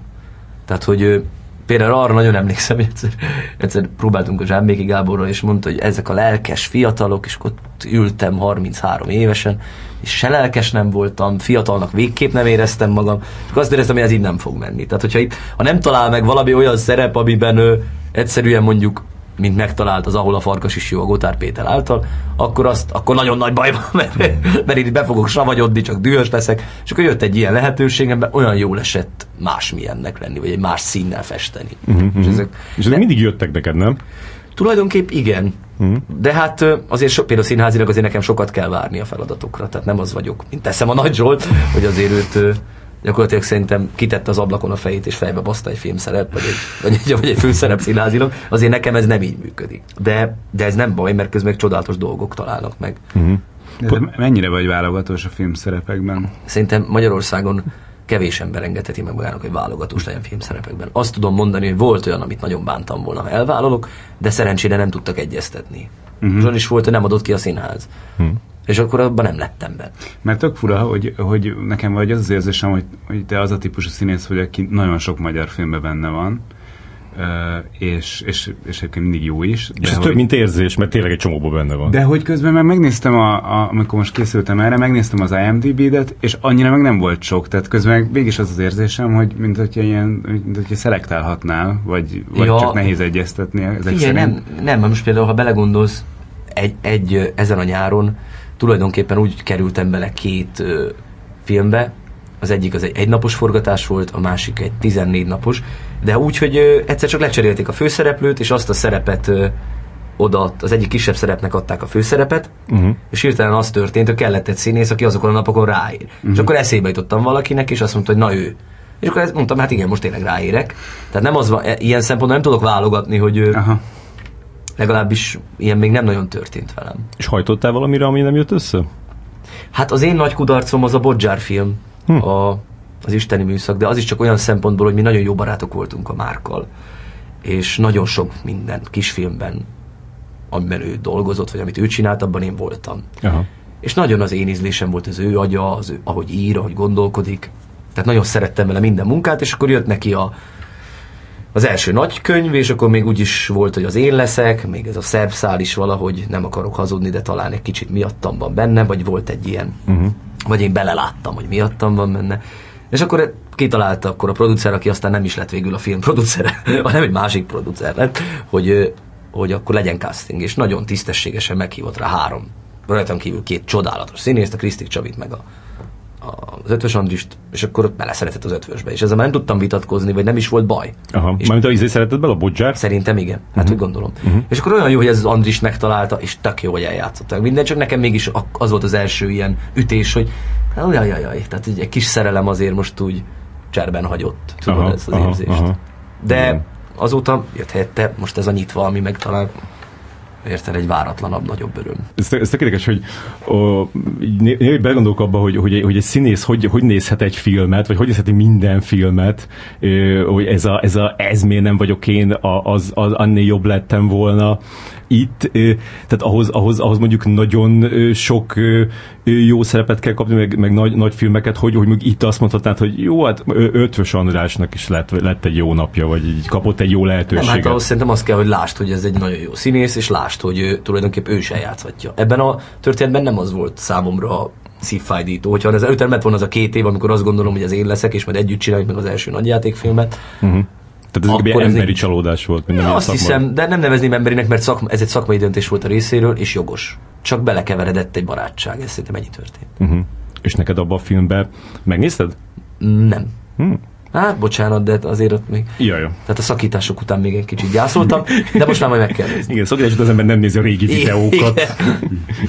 Tehát, hogy például arra nagyon emlékszem, hogy egyszer, egyszer próbáltunk a Zsámbéki Gáborral, és mondta, hogy ezek a lelkes fiatalok, és ott ültem 33 évesen, és se lelkes nem voltam, fiatalnak végképp nem éreztem magam, és azt éreztem, hogy ez így nem fog menni. Tehát, hogyha itt, ha nem talál meg valami olyan szerep, amiben ő egyszerűen mondjuk mint megtalált az, ahol a farkas is jó a Gotár Péter által, akkor, azt, akkor nagyon nagy baj van, mert, mert itt be fogok savagyodni, csak dühös leszek, és akkor jött egy ilyen lehetőség, amiben olyan jól esett másmilyennek lenni, vagy egy más színnel festeni. Uh-huh, és ezek, És ezek mindig jöttek neked, nem? Tulajdonképp igen. Uh-huh. De hát azért so, például színházilag azért nekem sokat kell várni a feladatokra, tehát nem az vagyok, mint teszem a Nagy Zsolt, hogy azért őt Gyakorlatilag szerintem kitette az ablakon a fejét, és fejbe baszta egy filmszerep, vagy egy, vagy egy, vagy egy főszerep színházilag. Azért nekem ez nem így működik. De, de ez nem baj, mert közben meg csodálatos dolgok találnak meg. De te mennyire vagy válogatós a filmszerepekben? Szerintem Magyarországon kevés ember engedheti meg magának, hogy válogatós legyen filmszerepekben. Azt tudom mondani, hogy volt olyan, amit nagyon bántam volna, ha elvállalok, de szerencsére nem tudtak egyeztetni. Uh-huh. Azon is volt, hogy nem adott ki a színház. Uh-huh. És akkor abban nem lettem be. Mert tök fura, hogy, hogy nekem vagy az az érzésem, hogy, hogy te az a típusú színész vagy, aki nagyon sok magyar filmben benne van, és, és, és egyébként mindig jó is. És ez hogy, több, mint érzés, mert tényleg egy csomóban benne van. de hogy közben meg megnéztem, a, a, amikor most készültem erre, megnéztem az IMDb-det, és annyira meg nem volt sok, tehát közben meg mégis az az érzésem, hogy mint hogyha ilyen, mint hogyha szelektálhatnál, vagy, vagy Ja. csak nehéz egyeztetni ezek Figyelj, szerint. nem, nem, most például, ha belegondolsz, egy, egy ezen a nyáron tulajdonképpen úgy kerültem bele két ö, filmbe, az egyik az egy egynapos forgatás volt, a másik egy 14 napos, de úgy, hogy ö, egyszer csak lecserélték a főszereplőt, és azt a szerepet ö, oda, az egyik kisebb szerepnek adták a főszerepet, uh-huh. és hirtelen az történt, hogy kellett egy színész, aki azokon a napokon ráír. Uh-huh. És akkor eszébe jutottam valakinek, és azt mondta, hogy na ő. És akkor ezt mondtam, hát igen, most tényleg ráérek. Tehát nem az van, ilyen szempontból nem tudok válogatni, hogy Aha. Legalábbis ilyen még nem nagyon történt velem. És hajtottál valamire, ami nem jött össze? Hát az én nagy kudarcom az a Bodzsár film, hm. a, az isteni műszak, de az is csak olyan szempontból, hogy mi nagyon jó barátok voltunk a Márkkal. És nagyon sok minden kisfilmben, amiben ő dolgozott, vagy amit ő csinált, abban én voltam. Aha. És nagyon az én ízlésem volt az ő agya, az ő, ahogy ír, ahogy gondolkodik. Tehát nagyon szerettem vele minden munkát, és akkor jött neki a, az első nagy könyv, és akkor még úgy is volt, hogy az én leszek, még ez a szerb szál is valahogy, nem akarok hazudni, de talán egy kicsit miattam van benne, vagy volt egy ilyen, uh-huh. vagy én beleláttam, hogy miattam van benne. És akkor kitalálta akkor a producer, aki aztán nem is lett végül a film producere, hanem egy másik producer lett, hogy, hogy akkor legyen casting, és nagyon tisztességesen meghívott rá három, rajtam kívül két csodálatos színészt, a Krisztik Csabit meg a, az ötvös Andrist, és akkor ott beleszeretett az ötvösbe. És ezzel már nem tudtam vitatkozni, vagy nem is volt baj. Aha. És Mármint a izé szeretett bele a bodzsár? Szerintem igen, hát uh-huh. úgy gondolom. Uh-huh. És akkor olyan jó, hogy ez az Andris megtalálta, és tök jó, hogy eljátszották minden, csak nekem mégis az volt az első ilyen ütés, hogy jaj, tehát egy, kis szerelem azért most úgy cserben hagyott, tudod, Aha, ez az aha, érzést. aha. De Igen. azóta jött helyette most ez a nyitva, ami meg talán érted egy váratlanabb, nagyobb öröm. Ez, ez tök hogy ó, így belegondolok abba, hogy, hogy, hogy egy színész hogy, hogy nézhet egy filmet, vagy hogy nézheti minden filmet, hogy ez, a, ez, a, ez miért nem vagyok én, az, az annél jobb lettem volna. Itt, tehát ahhoz, ahhoz, ahhoz mondjuk nagyon sok jó szerepet kell kapni, meg, meg nagy, nagy filmeket, hogy, hogy mondjuk itt azt mondhatnád, hogy jó, hát Ötvös Andrásnak is lett, lett egy jó napja, vagy így kapott egy jó Nem, lehetőséget. hát ahhoz szerintem azt kell, hogy lásd, hogy ez egy nagyon jó színész, és lásd, hogy ő, tulajdonképpen ő is eljátszhatja. Ebben a történetben nem az volt számomra szívfájdító. Hogyha ez előtt lett volna az a két év, amikor azt gondolom, hogy ez én leszek, és majd együtt csináljuk meg az első nagyjátékfilmet, Tehát ez egy Akkor ez emberi egy- csalódás volt. Minden Ja, ilyen azt szakmai. hiszem, de nem nevezném emberinek, mert szakma, ez egy szakmai döntés volt a részéről, és jogos. Csak belekeveredett egy barátság, ez szerintem ennyi történt. Uh-huh. És neked abban a filmben megnézted? Nem. Hmm. Hát, bocsánat, de azért ott még... Ja, ja. Tehát a szakítások után még egy kicsit gyászoltam, de most már majd meg kell nézni. Igen, szokás, hogy az ember nem nézi a régi videókat.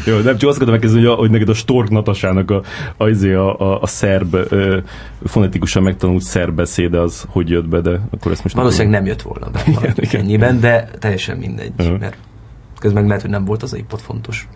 Jó, nem csak azt gondolom megkezdeni, hogy, a, hogy neked a Stork Natasának a, a, izé, a, a, a szerb, ö, fonetikusan megtanult szerb beszéde az hogy jött be, de akkor ezt most nem Valószínűleg nem jött volna be Igen, igen. ennyiben, de teljesen mindegy, Aha. mert közben lehet, hogy nem volt az a ipot fontos.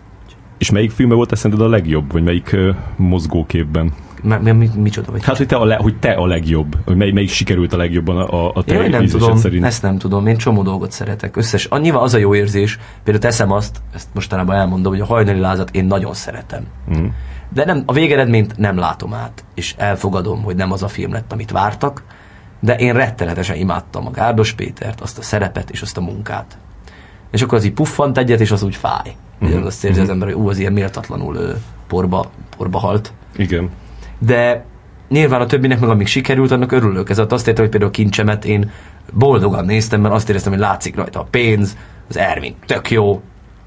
És melyik filmben volt szerinted a legjobb, vagy melyik ö, mozgóképben? Mi, mi, mi, micsoda vagy? Hát, hogy te a, le, hogy te a legjobb, hogy mely, melyik sikerült a legjobban a, a te Én nem tudom, szerint. ezt nem tudom, én csomó dolgot szeretek. Összes, annyival az a jó érzés, például teszem azt, ezt mostanában elmondom, hogy a hajnali lázat én nagyon szeretem. Mhm. De nem, a végeredményt nem látom át, és elfogadom, hogy nem az a film lett, amit vártak, de én rettenetesen imádtam a Gárdos Pétert, azt a szerepet és azt a munkát. És akkor az így puffant egyet, és az úgy fáj. Mm-hmm. Azt érzi az ember, hogy ú, az ilyen méltatlanul porba, porba halt Igen. De nyilván a többinek meg amíg sikerült, annak örülök. Ez azt értem, hogy például a kincsemet én boldogan néztem, mert azt éreztem, hogy látszik rajta a pénz, az Ervin tök jó.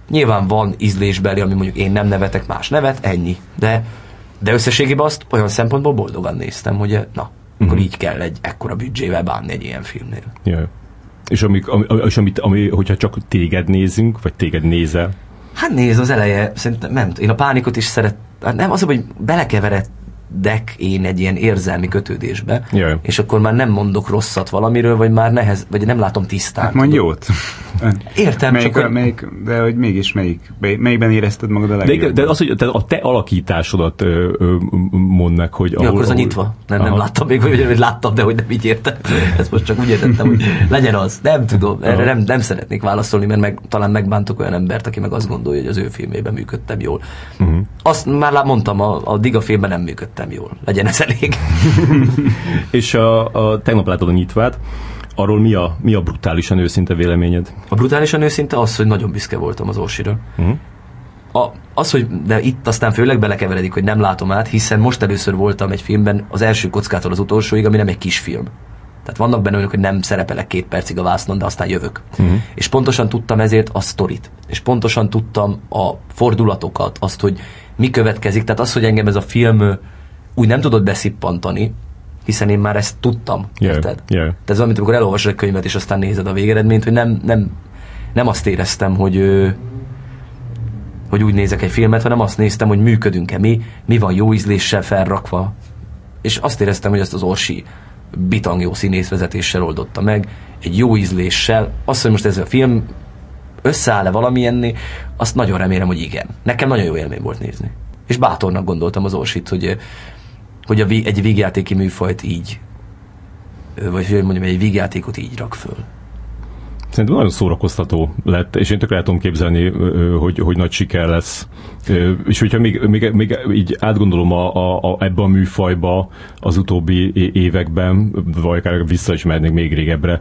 Nyilván van ízlésbeli, ami mondjuk én nem nevetek, más nevet, ennyi. De, de összességében azt olyan szempontból boldogan néztem, hogy na, akkor így kell egy ekkora büdzsével bánni egy ilyen filmnél. Jaj. És, amik, ami, és amit, ami, hogyha csak téged nézünk, vagy téged nézel, Hát nézd, az eleje, szerintem nem, én a pánikot is szeret, hát nem az, hogy belekeveredtem dek én egy ilyen érzelmi kötődésbe, Jaj. és akkor már nem mondok rosszat valamiről, vagy már nehez, vagy nem látom tisztán. Hát mondj jót. Értem, melyik, csak hogy- melyik, de hogy mégis melyik, mely- melyikben érezted magad a De, legjobban? de az, hogy te, a te alakításodat ö, meg, hogy... Ja, akkor az a nyitva. Nem, nem Aha. láttam még, vagy, vagy láttam, de hogy nem így értem. Ezt most csak úgy értettem, hogy legyen az. Nem tudom, erre nem, nem szeretnék válaszolni, mert meg, talán megbántok olyan embert, aki meg azt gondolja, hogy az ő filmében működtem jól. Uh-huh. Azt már mondtam, a, a Diga filmben nem működtem jól. Legyen ez elég. És a, a, tegnap látod a nyitvát, arról mi a, mi a brutálisan őszinte véleményed? A brutálisan őszinte az, hogy nagyon büszke voltam az Orsira. Uh-huh. A, az, hogy de itt aztán főleg belekeveredik, hogy nem látom át, hiszen most először voltam egy filmben az első kockától az utolsóig, ami nem egy kis film. Tehát vannak benne olyanok, hogy nem szerepelek két percig a vásznon, de aztán jövök. Uh-huh. És pontosan tudtam ezért a sztorit. És pontosan tudtam a fordulatokat, azt, hogy mi következik. Tehát az, hogy engem ez a film úgy nem tudott beszippantani, hiszen én már ezt tudtam. Yeah, érted? yeah. Tehát ez olyan, mint amikor elolvasod egy könyvet, és aztán nézed a végeredményt, hogy nem, nem, nem azt éreztem, hogy hogy úgy nézek egy filmet, hanem azt néztem, hogy működünk-e mi, mi van jó ízléssel felrakva. És azt éreztem, hogy ezt az Orsi bitang jó színészvezetéssel oldotta meg, egy jó ízléssel. Azt, hogy most ez a film összeáll-e valamilyenné, azt nagyon remélem, hogy igen. Nekem nagyon jó élmény volt nézni. És bátornak gondoltam az Orsit, hogy, hogy a, egy vígjátéki műfajt így, vagy hogy mondjam, egy vígjátékot így rak föl. Szerintem nagyon szórakoztató lett, és én tökre el tudom képzelni, hogy, hogy nagy siker lesz. És hogyha még, még, még így átgondolom a, a, a, ebbe a műfajba az utóbbi években, vagy akár vissza is mehetnék még régebbre,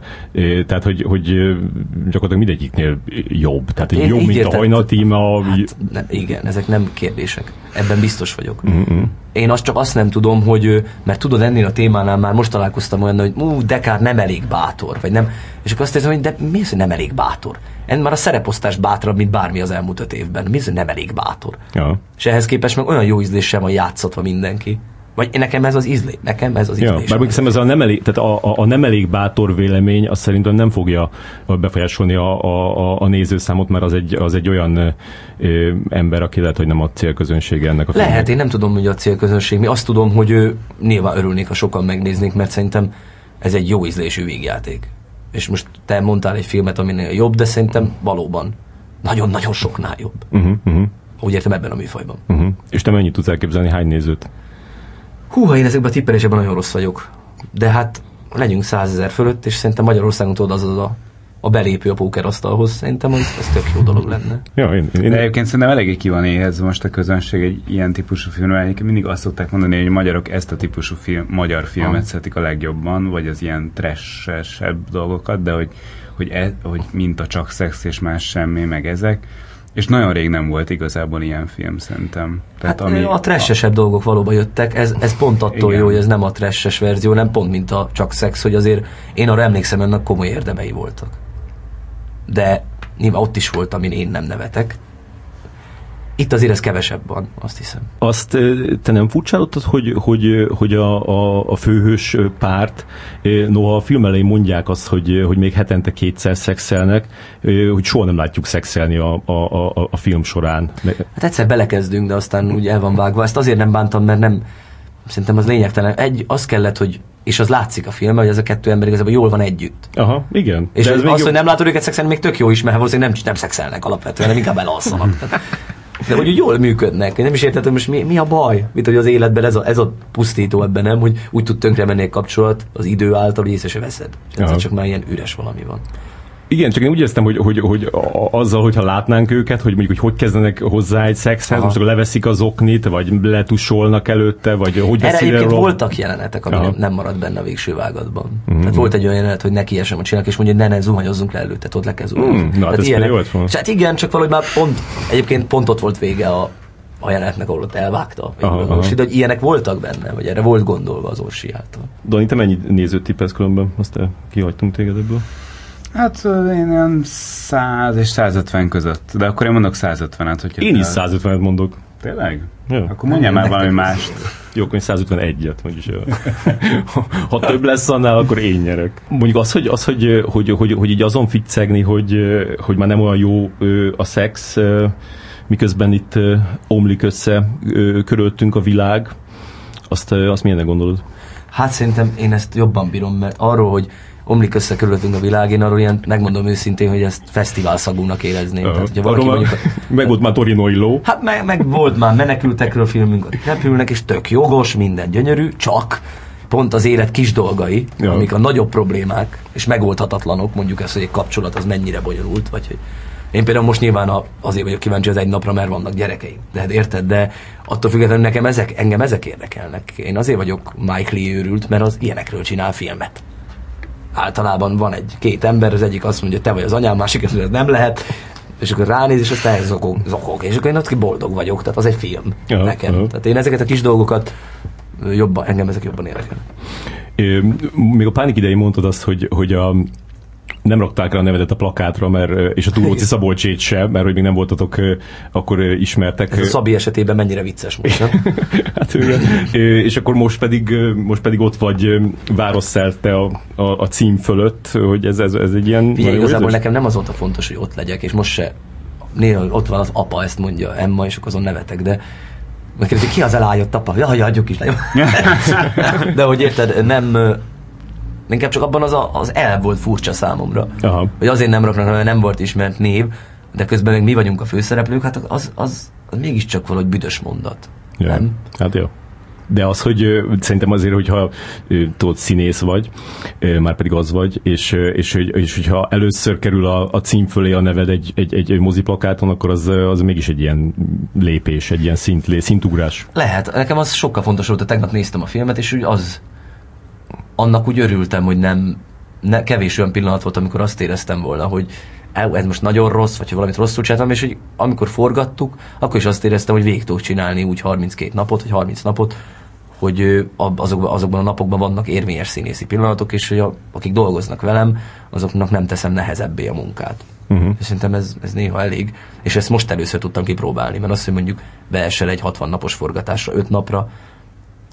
tehát hogy, hogy gyakorlatilag mindegyiknél jobb. Tehát Én jobb, mint a értettem. hajnatíme. Hát, nem, igen, ezek nem kérdések. Ebben biztos vagyok. Én azt csak azt nem tudom, hogy, mert tudod, ennél a témánál már most találkoztam olyan, hogy ú, Dekár nem elég bátor, vagy nem. És akkor azt érzem, hogy de mi az, hogy nem elég bátor? En már a szereposztás bátrabb, mint bármi az elmúlt öt évben. Mi az, hogy nem elég bátor? Ja. És ehhez képest meg olyan jó ízléssel van játszatva mindenki. Vagy nekem ez az ízlé, nekem ez az Ja, ízlés. bár mondjuk ez a nem elég, tehát a, a, a nem elég bátor vélemény, azt szerintem nem fogja befolyásolni a, a, a, a nézőszámot, mert az egy, az egy olyan ö, ö, ember, aki lehet, hogy nem a célközönsége ennek a filmnek. Lehet, én nem tudom, hogy a célközönség mi. Azt tudom, hogy ő, nyilván örülnék, ha sokan megnéznék, mert szerintem ez egy jó ízlésű végjáték. És most te mondtál egy filmet, aminél jobb, de szerintem valóban nagyon-nagyon soknál jobb. Uh-huh, uh-huh, Úgy értem ebben a műfajban. uh-huh. És te mennyit tudsz elképzelni, hány nézőt? Húha, én ezekben a tippelésekben nagyon rossz vagyok. De hát legyünk százezer fölött, és szerintem Magyarországon tudod az az a, a belépő a pókerasztalhoz. Szerintem az, az tök jó dolog lenne. Ja, én, én, De egyébként szerintem eléggé ki van éhezve most a közönség egy ilyen típusú filmre. Egyébként mindig azt szokták mondani, hogy a magyarok ezt a típusú film, magyar filmet Ah. szeretik a legjobban, vagy az ilyen trashesebb dolgokat, de hogy, hogy, e, hogy mint a csak szex és más semmi, meg ezek. És nagyon rég nem volt igazából ilyen film, szerintem. Hát ami a trashesebb dolgok valóban jöttek, ez, ez pont attól Igen. jó, hogy ez nem a trashes verzió, nem pont mint a csak szex, hogy azért én arra emlékszem, ennek komoly érdemei voltak. De nyilván ott is volt, amin én nem nevetek. Itt azért ez kevesebb van, azt hiszem. Azt te nem furcsálottad, hogy, hogy, hogy a, a, a főhős párt, noha a film elején mondják azt, hogy, hogy még hetente kétszer szexelnek, hogy soha nem látjuk szexelni a, a, a, a film során. Hát egyszer belekezdünk, de aztán úgy el van vágva. Ezt azért nem bántam, mert nem, szerintem az lényegtelen. Egy, az kellett, hogy, és az látszik a filmben, hogy ez a kettő ember igazából jól van együtt. Aha, igen. És De az, még az jobb- hogy nem látod őket szexelni, még tök jó is, mert valószínűleg nem, nem szexelnek alapvetően, hanem inkább elalszanak. De hogy úgy jól működnek. Én nem is értettem, most mi, mi a baj? Mint hogy az életben ez a, ez a pusztító ebben nem, hogy úgy tud tönkre menni egy kapcsolat az idő által, észre se veszed. Ez Aha. csak már ilyen üres valami van. Igen, csak én úgy éreztem, hogy, hogy, hogy azzal, hogyha látnánk őket, hogy mondjuk, hogy hogy kezdenek hozzá egy szexhez, Aha. most akkor leveszik az oknit, vagy letusolnak előtte, vagy hogy Erre egyébként róla- voltak jelenetek, ami Aha. nem, nem maradt benne a végső vágatban. Mm-hmm. Tehát volt egy olyan jelenet, hogy neki esem a csinálnak, és mondja, ne, ne, zuhanyozzunk le előtte, ott le kell zuhanyozni. Mm, na, hát ez jó lett volna. Hát igen, csak valahogy már pont, egyébként pont ott volt vége a, a jelenetnek, ahol ott elvágta. Aha, aha. De hogy ilyenek voltak benne, vagy erre volt gondolva az Orsi által. Dani, te mennyi nézőt tippelsz különben? Azt kihagytunk téged ebből. Hát én olyan 100 és 150 között. De akkor én mondok 150-et, hogyha... Én is te- 150-et mondok. Tényleg? Ja. Akkor mondjál már valami mást. Jó, akkor én 151-et, vagyis ha több lesz annál, akkor én nyerek. Mondjuk az, hogy, az, hogy, hogy, hogy, hogy így azon ficcegni, hogy, hogy már nem olyan jó a szex, miközben itt omlik össze körülöttünk a világ, az Azt, azt milyennek gondolod? Hát szerintem én ezt jobban bírom, mert arról, hogy omlik össze körülöttünk a világ, én arról ilyen, megmondom őszintén, hogy ezt fesztivál szagúnak érezném. Uh, Tehát, valaki mondjuk, meg volt már Torinoi ló. Hát meg, meg, volt már menekültekről filmünk, repülnek, és tök jogos, minden gyönyörű, csak pont az élet kis dolgai, ja. amik a nagyobb problémák, és megoldhatatlanok, mondjuk ez, hogy egy kapcsolat az mennyire bonyolult, vagy hogy én például most nyilván azért vagyok kíváncsi az egy napra, mert vannak gyerekeim. De hát érted, de attól függetlenül nekem ezek, engem ezek érdekelnek. Én azért vagyok Mike Lee őrült, mert az ilyenekről csinál filmet. Általában van egy két ember, az egyik azt mondja, te vagy az anyám, másik azt mondja, ez nem lehet, és akkor ránéz, és aztán zokog, zokog, és akkor én ott boldog vagyok, tehát az egy film ja, nekem. Ja. Tehát én ezeket a kis dolgokat jobban, engem ezek jobban érdekel. Még a pánik idején mondtad azt, hogy, hogy a, nem rakták rá a nevedet a plakátra, mert, és a Túróci Szabolcsét se, mert hogy még nem voltatok akkor ismertek. Ez a Szabi esetében mennyire vicces most, nem? hát, és akkor most pedig, most pedig ott vagy városszerte a, a, a cím fölött, hogy ez, ez, ez egy ilyen... Figyelj, igazából nekem nem az volt a fontos, hogy ott legyek, és most se néha ott van az apa, ezt mondja Emma, és akkor azon nevetek, de megkérdezik, ki az elájott apa? Jaj, adjuk is, De hogy érted, nem, Inkább csak abban az, a, az el volt furcsa számomra. Aha. Hogy azért nem raknak, mert nem volt ismert név, de közben meg mi vagyunk a főszereplők, hát az, az, az mégiscsak valahogy büdös mondat. Ja. Nem? Hát jó. De az, hogy szerintem azért, hogyha tudod, színész vagy, már pedig az vagy, és, és, és, és hogyha először kerül a, a cím fölé a neved egy, egy, egy moziplakáton, akkor az, az mégis egy ilyen lépés, egy ilyen szint, szintugrás. Lehet. Nekem az sokkal fontosabb volt, tegnap néztem a filmet, és úgy az annak úgy örültem, hogy nem, ne, kevés olyan pillanat volt, amikor azt éreztem volna, hogy ez most nagyon rossz, vagy hogy valamit rosszul csináltam, és hogy amikor forgattuk, akkor is azt éreztem, hogy végig tudok csinálni úgy 32 napot, vagy 30 napot, hogy azokban, azokban a napokban vannak érvényes színészi pillanatok, és hogy a, akik dolgoznak velem, azoknak nem teszem nehezebbé a munkát. Uh-huh. És szerintem ez, ez néha elég, és ezt most először tudtam kipróbálni, mert azt, hogy mondjuk beesel egy 60 napos forgatásra, 5 napra,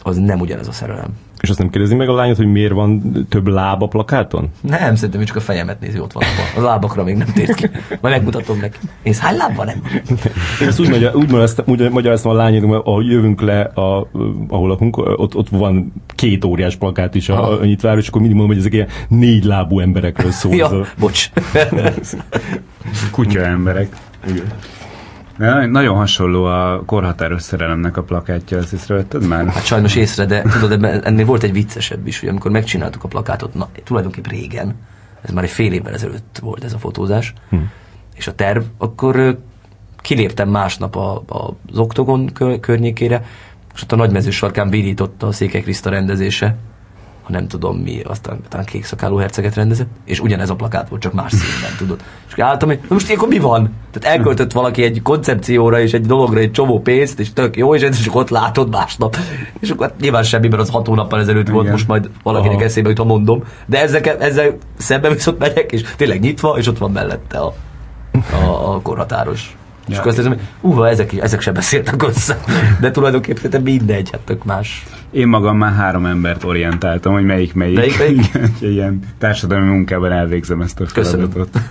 az nem ugyanez a szerelem. És azt nem kérdezi meg a lányot, hogy miért van több láb a plakáton? Nem, szerintem ő csak a fejemet nézi, ott van. A lábakra még nem tért ki. Majd megmutatom neki. Én hány láb van? Nem. Én ezt úgy, magyar, úgy, magyaráztam, úgy magyaráztam a lányod, hogy ahogy jövünk le, a, ahol lakunk, ott, ott van két óriás plakát is a, a nyitvára, és akkor mindig mondom, hogy ezek ilyen négy lábú emberekről szól. ja, bocs. Kutya emberek. Igen. Nagyon hasonló a korhatáros szerelemnek a plakátja, ezt észrevetted már? Hát sajnos észre, de tudod, ennél volt egy viccesebb is, hogy amikor megcsináltuk a plakátot, na, tulajdonképpen régen, ez már egy fél évvel ezelőtt volt ez a fotózás, hm. és a terv, akkor kiléptem másnap a, a, az oktogon környékére, és ott a nagymező sarkán virította a Székely Kriszta rendezése, ha nem tudom mi, aztán talán kék szakáló herceget rendezett, és ugyanez a plakát volt, csak más színben, tudod. És álltam, hogy most ilyenkor mi van? Tehát elköltött valaki egy koncepcióra és egy dologra egy csomó pénzt, és tök jó, és ez csak ott látod másnap. És akkor hát nyilván semmi, mert az hat hónappal ezelőtt volt, most majd valakinek Aha. eszébe jut, ha mondom. De ezzel, ezzel szembe viszont megyek, és tényleg nyitva, és ott van mellette a, a, a korhatáros Ja. És akkor azt hiszem, hogy ezek, ezek sem beszéltek össze. De tulajdonképpen mindegy, hát tök más. Én magam már három embert orientáltam, hogy melyik melyik. Melyik, melyik? ilyen társadalmi munkában elvégzem ezt a feladatot. Köszönöm.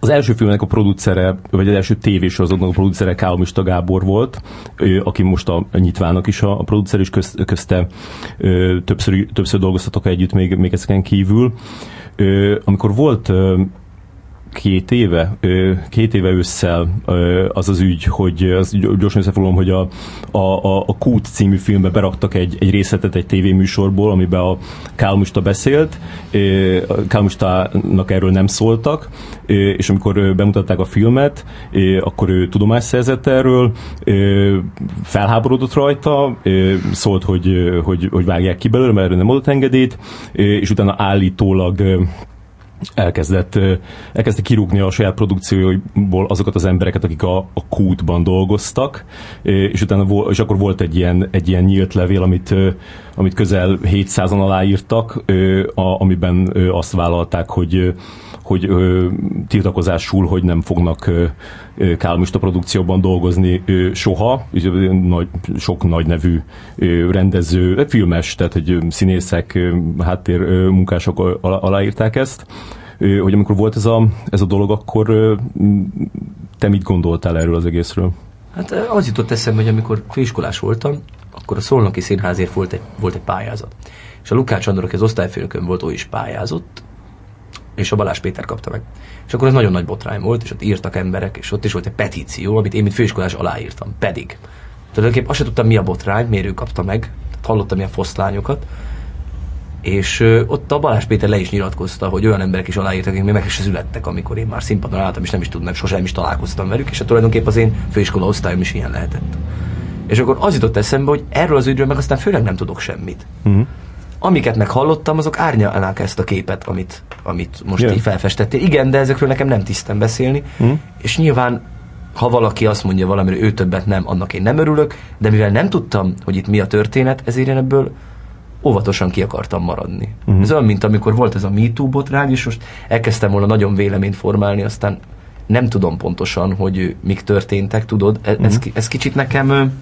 Az első filmnek a producere, vagy az első tévésorozatnak a producere Kálomista Gábor volt, aki most a nyitvának is a, producer, és köz, közte többször, többször dolgoztatok együtt még, még ezeken kívül. Amikor volt két éve, két éve ősszel az az ügy, hogy az gyorsan összefoglalom, hogy a, a, a Kút című filmbe beraktak egy, egy részletet egy tévéműsorból, amiben a Kálmusta beszélt, Kálmustának erről nem szóltak, és amikor bemutatták a filmet, akkor ő tudomást szerzett erről, felháborodott rajta, szólt, hogy, hogy, hogy vágják ki belőle, mert erről nem adott engedélyt, és utána állítólag elkezdett, elkezdte kirúgni a saját produkcióiból azokat az embereket, akik a, a kútban dolgoztak, és utána és akkor volt egy ilyen, egy ilyen nyílt levél, amit, amit közel 700-an aláírtak, amiben azt vállalták, hogy hogy ö, tiltakozásul, hogy nem fognak ö, kálmista produkcióban dolgozni ö, soha. Nagy, sok nagy nevű ö, rendező, filmes, tehát hogy színészek, ö, háttér ö, munkások aláírták ezt. Ö, hogy amikor volt ez a, ez a dolog, akkor ö, te mit gondoltál erről az egészről? Hát az jutott eszembe, hogy amikor főiskolás voltam, akkor a Szolnoki Színházért volt egy, volt egy pályázat. És a Lukács Andor, aki az osztályfőnökön volt, ő is pályázott, és a Balázs Péter kapta meg. És akkor ez nagyon nagy botrány volt, és ott írtak emberek, és ott is volt egy petíció, amit én, mint főiskolás aláírtam. Pedig. Tulajdonképpen azt sem tudtam, mi a botrány, miért ő kapta meg. Tehát hallottam ilyen foszlányokat. És ott a Balázs Péter le is nyilatkozta, hogy olyan emberek is aláírtak, akik még meg is születtek, amikor én már színpadon álltam, és nem is tudnak, sosem is találkoztam velük, és hát tulajdonképpen az én főiskola osztályom is ilyen lehetett. És akkor az jutott eszembe, hogy erről az ügyről meg aztán főleg nem tudok semmit. Uh-huh. Amiket meghallottam, azok árnyalnák ezt a képet, amit, amit most Ja. így felfestettél. Igen, de ezekről nekem nem tisztem beszélni. Mhm. És nyilván, ha valaki azt mondja valamire, ő többet nem, annak én nem örülök, de mivel nem tudtam, hogy itt mi a történet, ezért én ebből óvatosan ki akartam maradni. Mhm. Ez olyan, mint amikor volt ez a MeToo botrány, és most elkezdtem volna nagyon véleményt formálni, aztán nem tudom pontosan, hogy mik történtek, tudod, E- ez, ki- ez kicsit nekem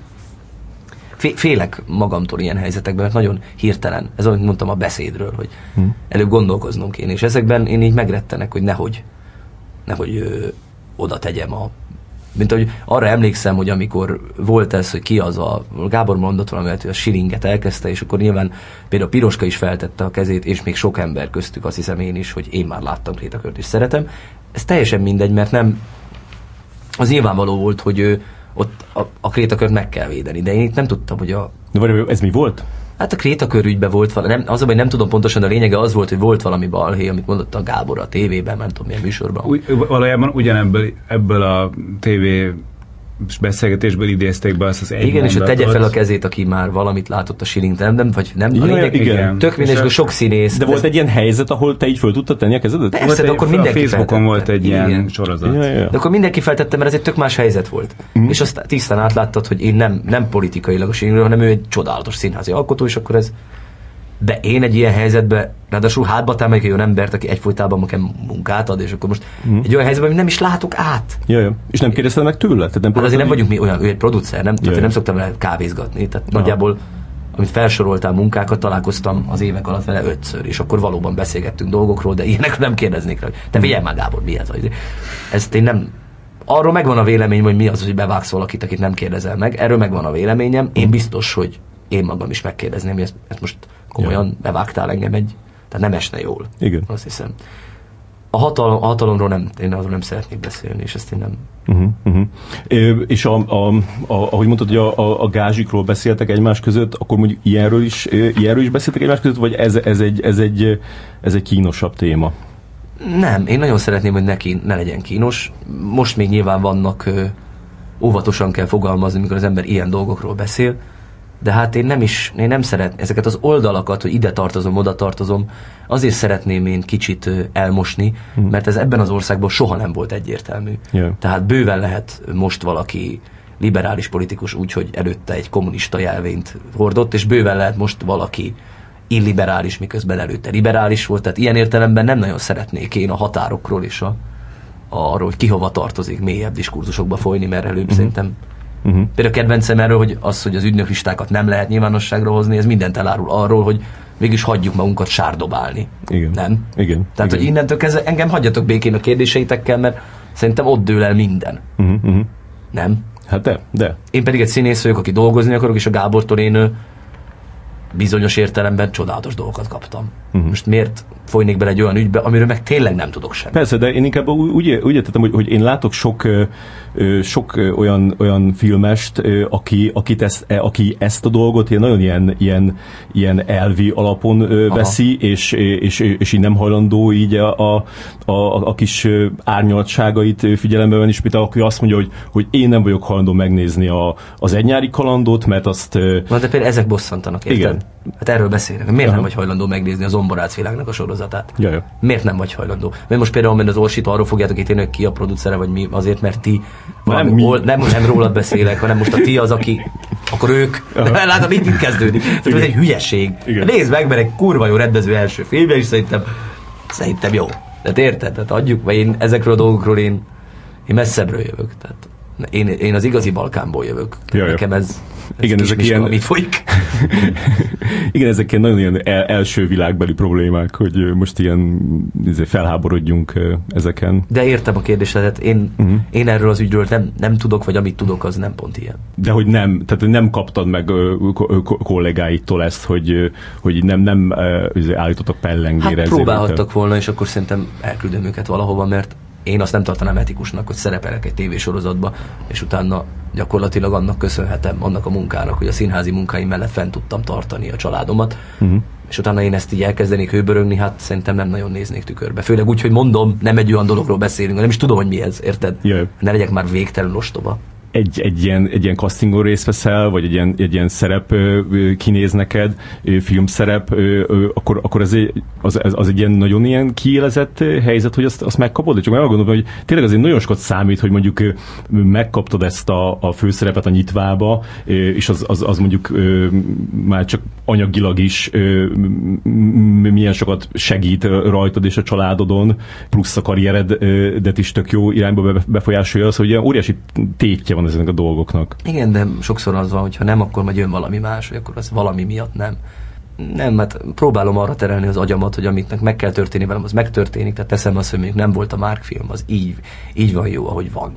félek magamtól ilyen helyzetekben, mert nagyon hirtelen, ez amit mondtam a beszédről, hogy Mhm. előbb gondolkoznom kéne, és ezekben én így megrettenek, hogy nehogy, nehogy ö, oda tegyem a mint hogy arra emlékszem, hogy amikor volt ez, hogy ki az a, Gábor mondott valami, hogy a siringet elkezdte, és akkor nyilván például Piroska is feltette a kezét, és még sok ember köztük, azt hiszem én is, hogy én már láttam Krétakört és szeretem. Ez teljesen mindegy, mert nem, az nyilvánvaló volt, hogy ő, ott a, a Krétakört meg kell védeni, de én itt nem tudtam, hogy a, De várj, ez mi volt? Hát a Krétakör ügyben volt valami, nem, az baj, nem tudom pontosan, de a lényege az volt, hogy volt valami balhé, amit mondott a Gábor a tévében, nem tudom milyen műsorban. Úgy, valójában ugyanebből ebből a TV beszélgetésből idézték be azt az egy Igen, és ő tegye mondatot. fel a kezét, aki már valamit látott a Siling, nem, nem, vagy nem, a Ja, lényeg, igen. tök mindegy, És hogy a- sok színész. De volt egy ilyen helyzet, ahol te így föl tudtad tenni a kezedet? Persze, Volt de egy- akkor a mindenki Facebookon feltette. volt egy ilyen Igen. sorozat. Ja, ja, ja. De akkor mindenki feltette, mert ez egy tök más helyzet volt. Mm. És azt tisztán átláttad, hogy én nem, nem politikailag a hanem ő egy csodálatos színházi alkotó, és akkor ez... De én egy ilyen helyzetben, ráadásul hátba támelyik egy olyan embert, aki egyfolytában nekem munkát ad, és akkor most mm. egy olyan helyzetben, amit nem is látok át. Ja, ja. És nem kérdezted meg tőle? Tehát nem Hát azért nem vagyunk mi olyan, ő egy producer, nem, tehát Jaj. én nem szoktam vele kávézgatni, tehát nagyjából amit felsoroltál munkákat, találkoztam az évek alatt vele ötször, és akkor valóban beszélgettünk dolgokról, de ilyenekről nem kérdeznék rá. Te figyelj már, Gábor, mi ez? Ezt én nem... Arról megvan a vélemény, hogy mi az, hogy bevágsz valakit, akit nem kérdezel meg. Erről megvan a véleményem. Én biztos, hogy én magam is megkérdezném, hogy ezt, ezt most komolyan bevágtál engem egy... Tehát nem esne jól. Igen. Azt hiszem. A, hatalom, a hatalomról nem, én arról nem szeretnék beszélni, és ezt én nem, Uh-huh, uh-huh. Ö, és a, a, a, ahogy mondtad, hogy a, a, a gázsikról beszéltek egymás között, akkor mondjuk ilyenről is, ilyenről is beszéltek egymás között, vagy ez, ez, egy, ez, egy, ez egy kínosabb téma? Nem, én nagyon szeretném, hogy neki ne legyen kínos. Most még nyilván vannak, óvatosan kell fogalmazni, mikor az ember ilyen dolgokról beszél, de hát én nem is, én nem szeret ezeket az oldalakat, hogy ide tartozom, oda tartozom, azért szeretném én kicsit elmosni, mert ez ebben az országban soha nem volt egyértelmű. Ja. Tehát bőven lehet most valaki liberális politikus úgy, hogy előtte egy kommunista jelvényt hordott, és bőven lehet most valaki illiberális, miközben előtte liberális volt, tehát ilyen értelemben nem nagyon szeretnék én a határokról és a, arról, hogy ki hova tartozik mélyebb diskurzusokba folyni, mert előbb uh-huh. szerintem Uh-huh. Például a kedvencem erről, hogy az, hogy az ügynöklistákat nem lehet nyilvánosságra hozni, ez mindent elárul arról, hogy mégis hagyjuk magunkat sárdobálni. Igen. Nem? Igen. Tehát, Igen. hogy innentől kezdve engem hagyjatok békén a kérdéseitekkel, mert szerintem ott dől el minden. Uh-huh, uh-huh. Nem? Hát de, de. Én pedig egy színész vagyok, aki dolgozni akarok, és a Gábortól én bizonyos értelemben csodálatos dolgokat kaptam. Uh-huh. Most miért folynék bele egy olyan ügybe, amiről meg tényleg nem tudok semmit? Persze, de én inkább úgy, úgy, értettem, hogy, hogy én látok sok, sok olyan, olyan filmest, aki, akit ezt, e, aki ezt a dolgot ilyen nagyon ilyen, ilyen, ilyen elvi alapon Aha. veszi, és, és, és így nem hajlandó így a, a, a, a kis árnyaltságait figyelembe venni, és például aki azt mondja, hogy, hogy én nem vagyok hajlandó megnézni a, az egynyári kalandot, mert azt Na, de például ezek bosszantanak, érted? Igen. Hát erről beszélnek. Miért Aha. nem vagy hajlandó megnézni a Zomborác világnak a sorozatát? Ja, ja. Miért nem vagy hajlandó? Mert most például, mert az Orsit arról fogjátok ítélni, hogy ki a producere, vagy mi, azért, mert ti valami, mi. nem, nem rólad beszélek, hanem most a ti az, aki, akkor ők. Látod, itt, itt kezdődik. Tehát ez egy hülyeség. Igen. Nézd meg, mert egy kurva jó rendező első filmje, és szerintem, szerintem jó. Tehát érted? Tehát adjuk, vagy én ezekről a dolgokról én, én messzebbről jövök. Tehát Én, én az igazi Balkánból jövök. Jaj, Nekem ez, ez Igen, ezek ilyen- Mit folyik? Igen, ezek ilyen nagyon ilyen el, első világbeli problémák, hogy most ilyen izé, felháborodjunk ezeken. De értem a kérdésedet. Én, uh-huh. én erről az ügyről nem, nem tudok, vagy amit tudok, az nem pont ilyen. De hogy nem, tehát nem kaptad meg kollégáitól ezt, hogy, hogy nem, nem izé, állítottak pellengére. Hát próbálhattak volna, és akkor szerintem elküldöm őket valahova, mert én azt nem tartanám etikusnak, hogy szerepelek egy tévésorozatba, és utána gyakorlatilag annak köszönhetem, annak a munkának, hogy a színházi munkáim mellett fent tudtam tartani a családomat, uh-huh. és utána én ezt így elkezdenék hőbörögni, hát szerintem nem nagyon néznék tükörbe. Főleg úgy, hogy mondom, nem egy olyan dologról beszélünk, nem is tudom, hogy mi ez, érted? Jaj. Ne legyek már végtelen ostoba. Egy, egy, ilyen, egy ilyen castingon részt veszel, vagy egy ilyen, egy ilyen szerep kinéz neked, filmszerep, akkor, akkor ez egy, az, az, egy ilyen nagyon ilyen kiélezett helyzet, hogy azt, azt megkapod? Csak meg gondolom, hogy tényleg azért nagyon sokat számít, hogy mondjuk megkaptad ezt a, a főszerepet a nyitvába, és az, az, az mondjuk már csak anyagilag is milyen sokat segít rajtad és a családodon, plusz a karrieredet is tök jó irányba be- befolyásolja az, hogy ilyen óriási tétje van ezeknek a dolgoknak. Igen, de sokszor az van, hogy ha nem, akkor majd jön valami más, vagy akkor az valami miatt nem. Nem, mert próbálom arra terelni az agyamat, hogy amiknek meg kell történni velem, az megtörténik, tehát teszem azt, hogy mondjuk nem volt a Mark film, az így, így van jó, ahogy van.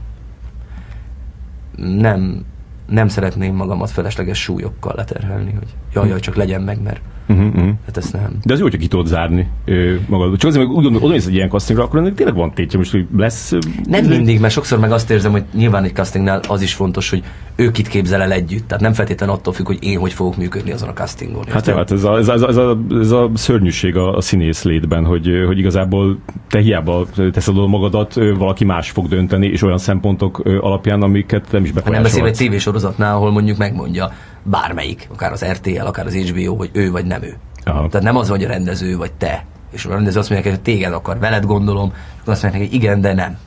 Nem, nem szeretném magamat felesleges súlyokkal leterhelni, hogy jaj, jaj, csak legyen meg, mert Uh-huh, uh-huh. hát ezt nem. De az jó, hogyha ki tudod zárni ö, magad. Csak azért, meg úgy gondolom, oda mész egy ilyen castingra, akkor ennek tényleg van tétje, most hogy lesz... Nem izé- mindig, mert sokszor meg azt érzem, hogy nyilván egy castingnál az is fontos, hogy ő kit képzel el együtt. Tehát nem feltétlenül attól függ, hogy én hogy fogok működni azon a castingon. Hát, érted? hát ez, a, ez, a, ez, a, ez, a, ez a szörnyűség a, a színész létben, hogy, hogy igazából te hiába teszed oda magadat, valaki más fog dönteni, és olyan szempontok alapján, amiket nem is Ha nem beszél egy befolyásolhatsz. tévésorozatnál, ahol mondjuk megmondja bármelyik, akár az RTL, akár az HBO, hogy ő vagy nem ő. Aha. Tehát nem az, hogy a rendező vagy te. És a rendező azt mondja, hogy téged akar, veled gondolom, akkor azt mondják, hogy igen, de nem.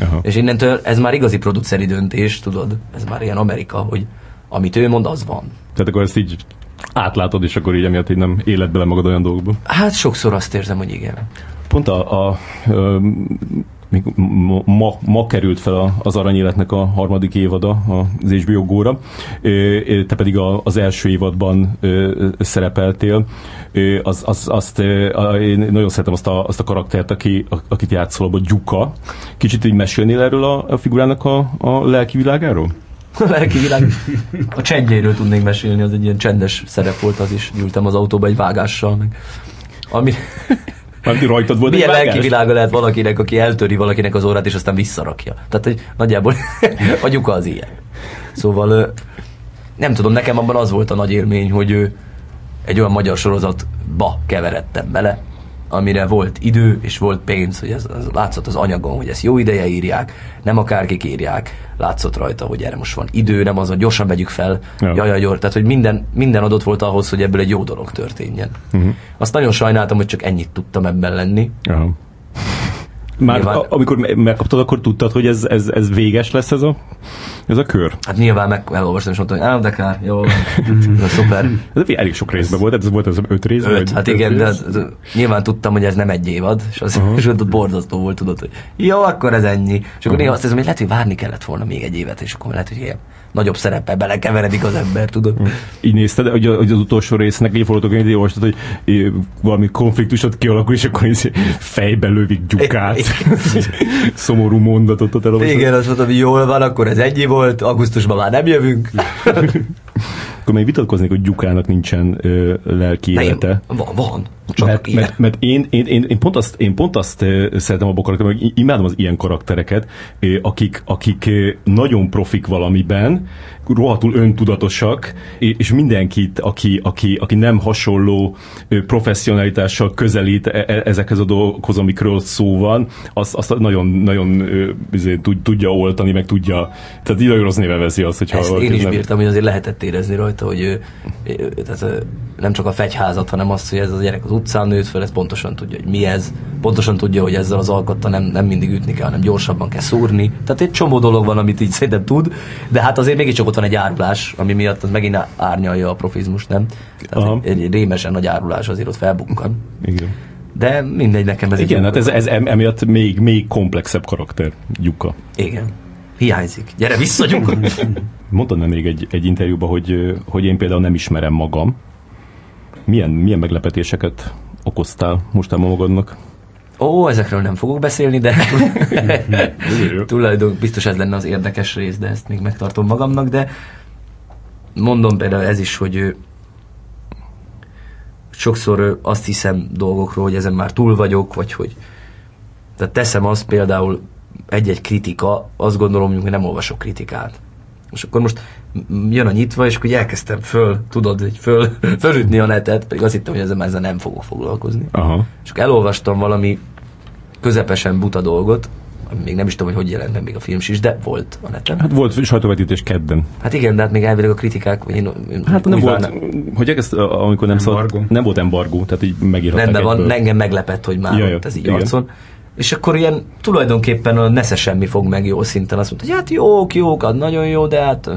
Aha. És innentől ez már igazi produceri döntés, tudod, ez már ilyen Amerika, hogy amit ő mond, az van. Tehát akkor ezt így átlátod, és akkor így emiatt így nem éled bele magad olyan dolgokba. Hát sokszor azt érzem, hogy igen. Pont a, a, a még ma, ma, került fel a- az Aranyéletnek a harmadik évada az HBO ö, te pedig a, az első évadban szerepeltél. Az, az, azt, a- én nagyon szeretem azt a, azt a karaktert, aki, a- akit játszol abban, Gyuka. Kicsit így mesélnél erről a, a figurának a, a lelki világáról? A lelki világ. A csendjéről tudnék mesélni, az egy ilyen csendes szerep volt, az is ültem az autóba egy vágással, meg ami, Mármint rajtad volt milyen lelki világa lehet valakinek, aki eltöri valakinek az órát, és aztán visszarakja. Tehát, hogy nagyjából a gyuka az ilyen. Szóval nem tudom, nekem abban az volt a nagy élmény, hogy ö, egy olyan magyar sorozatba keveredtem bele, amire volt idő és volt pénz, hogy ez, ez látszott az anyagon, hogy ezt jó ideje írják, nem akárkik írják, látszott rajta, hogy erre most van idő, nem az, hogy gyorsan vegyük fel, Ja. ja. jaj, jaj, tehát hogy minden, minden adott volt ahhoz, hogy ebből egy jó dolog történjen. Uh-huh. Azt nagyon sajnáltam, hogy csak ennyit tudtam ebben lenni, Aha. Már Nyilván- a, amikor me- megkaptad, akkor tudtad, hogy ez, ez, ez véges lesz ez a, ez a kör? Hát nyilván meg elolvastam, és mondtam, hogy á, de kár, jó. Na, szuper. Ez elég sok részben volt, ez volt az öt részben? Öt, hát öt igen, de rész? hát, nyilván tudtam, hogy ez nem egy évad, és az uh-huh. és ott borzasztó volt, tudod, hogy jó, akkor ez ennyi. És akkor uh-huh. néha azt érzem, hogy lehet, hogy várni kellett volna még egy évet, és akkor lehet, hogy ilyen nagyobb szerepe belekeveredik az ember, tudod. Így nézted, hogy, hogy az utolsó résznek egy forgatókönyvét olvastad, hogy valami konfliktusot kialakul, és akkor így fejbe lövik gyukát. Szomorú mondatot ott elolvastad. Igen, azt mondtam, hogy jól van, akkor ez ennyi volt, augusztusban már nem jövünk. Akkor még vitatkoznék, hogy gyukának nincsen ö, lelki élete. van, van. Csak mert, ilyen. mert, mert én, én, én, én, pont azt, én pont azt szeretem abban a karakterben, hogy imádom az ilyen karaktereket, akik, akik nagyon profik valamiben, rohadtul öntudatosak, és mindenkit, aki, aki, aki nem hasonló professzionalitással közelít e- e- ezekhez a dolgokhoz, amikről szó van, azt, azt nagyon, nagyon izé, tud- tudja oltani, meg tudja, tehát így nagyon rossz néven veszi azt, hogyha Ezt én is nem- bírtam, hogy azért lehetett érezni rajta, hogy ő, tehát nem csak a fegyházat, hanem azt, hogy ez a gyerek az utcán nőtt fel, ez pontosan tudja, hogy mi ez, pontosan tudja, hogy ezzel az alkottal nem, nem mindig ütni kell, hanem gyorsabban kell szúrni. Tehát egy csomó dolog van, amit így szerintem tud, de hát azért mégiscsak ott van egy árulás, ami miatt az megint árnyalja a profizmus, nem? Tehát Aha. egy, egy, rémesen nagy árulás azért ott felbukkan. Igen. De mindegy, nekem ez Igen, hát ez, ez em- emiatt még, még komplexebb karakter, Gyuka. Igen. Hiányzik. Gyere, visszagyunk! Mondtad még egy, egy interjúban, hogy, hogy én például nem ismerem magam. Milyen, milyen meglepetéseket okoztál mostában magadnak? Ó, ezekről nem fogok beszélni, de tulajdonképpen biztos ez lenne az érdekes rész, de ezt még megtartom magamnak, de mondom például ez is, hogy sokszor azt hiszem dolgokról, hogy ezen már túl vagyok, vagy hogy tehát teszem azt például egy-egy kritika, azt gondolom, hogy nem olvasok kritikát. És akkor most jön a nyitva, és akkor elkezdtem föl, tudod, hogy föl, fölütni a netet, pedig azt hittem, hogy ezzel, ezzel nem fogok foglalkozni. Aha. És akkor elolvastam valami közepesen buta dolgot, még nem is tudom, hogy hogy jelent meg még a film is, de volt a neten. Hát volt sajtóvetítés kedden. Hát igen, de hát még elvileg a kritikák, vagy én, én Hát nem volt, várnám- hogy ezt, amikor nem szólt, Embargo. nem volt embargó, tehát így megírhatták Rendben van, egyből. engem meglepett, hogy már Ja, ja, ott ez így igen. arcon. És akkor ilyen tulajdonképpen a nesze semmi fog meg jó szinten. Azt mondta, hogy hát jók, jók, az nagyon jó, de hát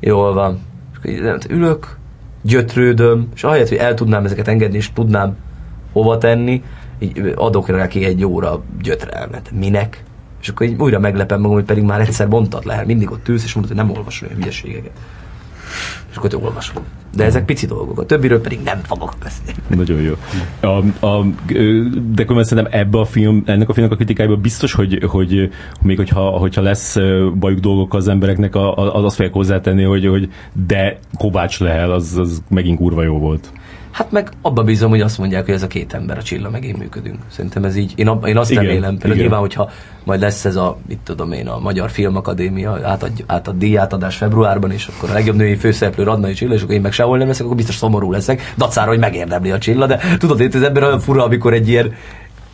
jól van. És hát ülök, gyötrődöm, és ahelyett, hogy el tudnám ezeket engedni, és tudnám hova tenni, így adok neki egy óra gyötrelmet. Minek? És akkor így újra meglepem magam, hogy pedig már egyszer mondtad le, mindig ott ülsz, és mondod, hogy nem olvasol olyan hülyeségeket. És akkor olvasom. De ezek pici dolgok, a többiről pedig nem fogok beszélni. Nagyon jó. A, a, de különben szerintem ebbe a film, ennek a filmnek a kritikájában biztos, hogy, hogy még hogyha, hogyha lesz bajuk dolgok az embereknek, az azt fogják hozzátenni, hogy, hogy de Kovács Lehel, az, az megint kurva jó volt. Hát meg abba bízom, hogy azt mondják, hogy ez a két ember, a Csilla meg én működünk. Szerintem ez így, én, ab, én azt Igen, remélem, például nyilván, hogyha majd lesz ez a, mit tudom én, a Magyar Filmakadémia átad, átad díjátadás februárban, és akkor a legjobb női főszereplő Radnai Csilla, és akkor én meg sehol nem leszek, akkor biztos szomorú leszek, dacára, hogy megérdemli a Csilla, de tudod, itt az ember olyan fura, amikor egy ilyen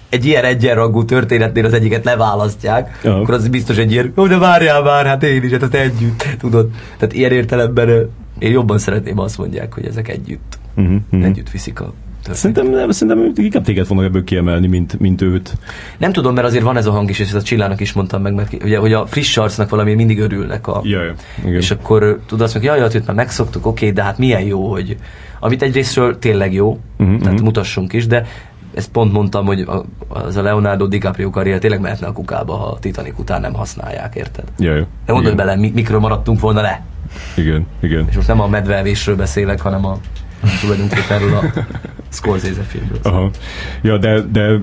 egy ilyen egyenrangú történetnél az egyiket leválasztják, Ja. akkor az biztos egy ilyen, ó, de várjál már, hát én is, hát azt együtt, tudod. Tehát ilyen értelemben én jobban szeretném, azt mondják, hogy ezek együtt, Uh-huh, uh-huh. együtt viszik a történetet. Szerintem, nem, szerintem inkább téged fognak ebből kiemelni, mint, mint őt. Nem tudom, mert azért van ez a hang is, és ezt a Csillának is mondtam meg, mert ugye, hogy a friss arcnak valami mindig örülnek a... Ja, ja. Igen. És akkor tudod azt mondani, hogy jaj, őt már megszoktuk, oké, de hát milyen jó, hogy... Amit egyrésztről tényleg jó, Mhm, tehát mhm. mutassunk is, de ezt pont mondtam, hogy a, az a Leonardo DiCaprio karrier tényleg mehetne a kukába, ha a Titanic után nem használják, érted? Ja, ja. De igen. bele, mi, mikről maradtunk volna le. Igen, igen. És most nem a medveevésről beszélek, hanem a tulajdonképpen erről a Scorsese filmről. Aha. Ja, de, de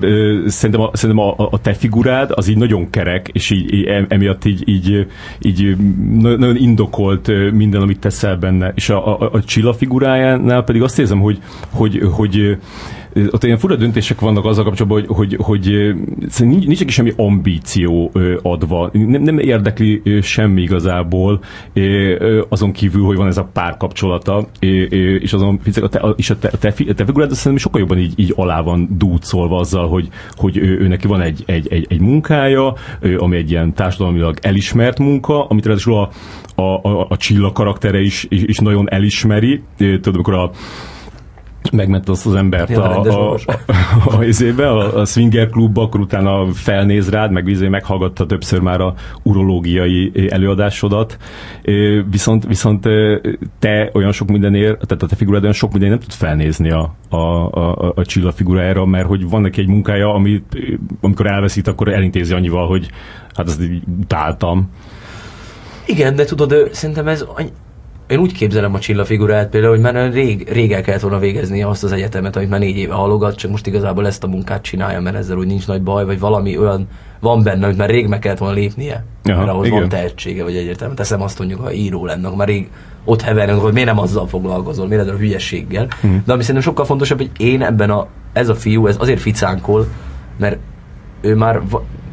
szerintem, a, szerintem a, a te figurád az így nagyon kerek, és így, így em- emiatt így, így, így na- nagyon indokolt minden, amit teszel benne. És a, a, a Csilla figurájánál pedig azt érzem, hogy, hogy, hogy ö, ott ilyen fura döntések vannak azzal kapcsolatban, hogy, hogy, hogy nincs, nincs neki semmi ambíció adva. Nem, nem érdekli semmi igazából, azon kívül, hogy van ez a párkapcsolata, és azon a te, és a te, a te, a te figurád szerintem sokkal jobban így, így alá van dúcolva azzal, hogy, hogy ő, ő neki van egy, egy, egy, egy munkája, ami egy ilyen társadalmilag elismert munka, amit ráadásul a, a, a, a Csilla karaktere is, is, is nagyon elismeri. Tudod, amikor a megment azt az embert Ja, a, a, a, a, izébe, a, a swinger klubba, akkor utána felnéz rád, meg izé meghallgatta többször már a urológiai előadásodat, viszont, viszont te olyan sok mindenért, tehát a te figurád olyan sok minden nem tud felnézni a, a, a, a Csilla figurájára, mert hogy van neki egy munkája, ami amikor elveszít, akkor elintézi annyival, hogy hát azt így utáltam. Igen, de tudod, szerintem ez... Én úgy képzelem a Csilla figurát például, hogy már rég, rég el kellett volna végeznie azt az egyetemet, amit már négy éve halogat, csak most igazából ezt a munkát csinálja, mert ezzel úgy nincs nagy baj, vagy valami olyan van benne, hogy már rég meg kellett volna lépnie, Aha, mert ahhoz igen. van tehetsége, vagy egyértelműen teszem azt mondjuk, ha író lenne, akkor már rég ott hevernek, hogy miért nem azzal foglalkozol, miért ezzel a hülyességgel. Mhm. De ami szerintem sokkal fontosabb, hogy én ebben a, ez a fiú, ez azért ficánkol, mert ő már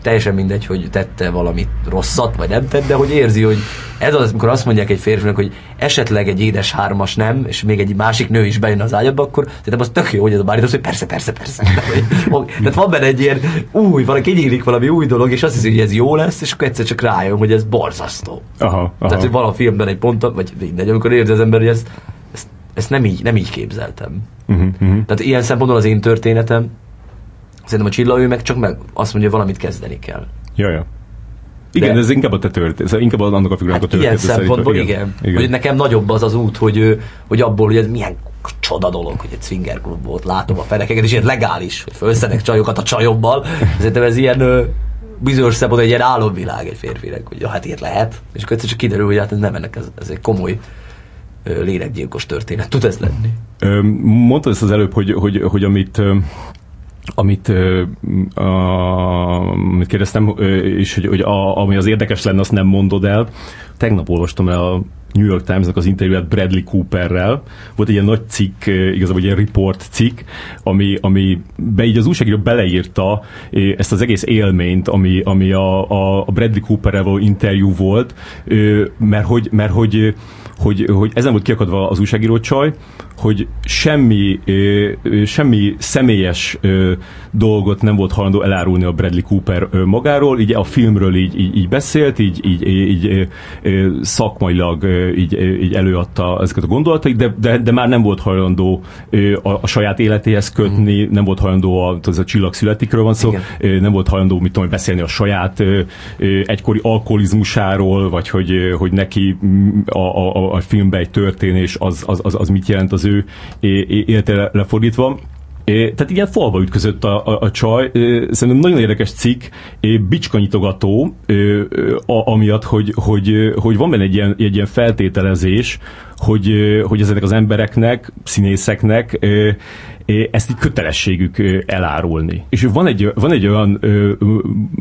teljesen mindegy, hogy tette valamit rosszat, vagy nem tett, de hogy érzi, hogy ez az, amikor azt mondják egy férfinak, hogy esetleg egy édes hármas nem, és még egy másik nő is bejön az ágyadba, akkor szerintem az tök jó, hogy ez a bárítasz, hogy persze, persze, persze. Tehát van benne egy ilyen új, valami kinyílik valami új dolog, és azt hiszi, hogy ez jó lesz, és akkor egyszer csak rájön, hogy ez borzasztó. Aha, aha. Tehát, hogy van a filmben egy pont, vagy mindegy, amikor érzi az ember, hogy ezt, ezt, ezt nem, így, nem így képzeltem. Uh-huh, uh-huh. Tehát ilyen szempontból az én történetem, szerintem a Csilla ő meg csak meg azt mondja, valamit kezdeni kell. Ja, ja. Igen, De- ez inkább a te történet, ez inkább annak a figurának Hát a ilyen története. szempontból szerintem. igen. igen. Hogy nekem nagyobb az az út, hogy, hogy abból, hogy ez milyen csoda dolog, hogy egy swinger klub volt, látom a fenekeket, és ilyen legális, hogy felszedek csajokat a csajobbal. Szerintem ez ilyen, bizonyos szempontból egy ilyen álomvilág egy férfinek, hogy ja, hát ilyet lehet, és akkor egyszer csak kiderül, hogy hát ez nem ennek, ez, ez egy komoly lélekgyilkos történet tud ez lenni. Mondtad ezt az előbb, hogy, hogy, hogy amit amit, a, amit kérdeztem, és hogy, hogy a, ami az érdekes lenne, azt nem mondod el. Tegnap olvastam el a New York Times-nak az interjúját Bradley Cooperrel. Volt egy ilyen nagy cikk, igazából egy ilyen report cikk, ami, ami be így az újságíró beleírta ezt az egész élményt, ami, ami a, a, a Bradley Cooperrel való interjú volt, mert hogy, mert hogy hogy, hogy ezen volt kiakadva az újságíró csaj, hogy semmi, semmi személyes dolgot nem volt hajlandó elárulni a Bradley Cooper magáról, így a filmről így, így, így beszélt, így, így, így szakmailag így, így előadta ezeket a gondolatait, de, de, de már nem volt hajlandó a, a saját életéhez kötni, mm. nem volt hajlandó, a, az a csillag születikről van szó, ö, nem volt hajlandó, mit tudom, beszélni a saját egykori alkoholizmusáról, vagy hogy, hogy neki mm, a, a, a filmben egy történés az, az, az, az mit jelent az ő életére lefordítva. É, tehát ilyen falba ütközött a, a, a csaj. É, szerintem nagyon érdekes cikk, é, bicskanyitogató, a, amiatt, hogy, hogy, hogy van benne egy ilyen, egy ilyen feltételezés, hogy, hogy ezeknek az embereknek, színészeknek ezt így kötelességük elárulni. És van egy, van egy olyan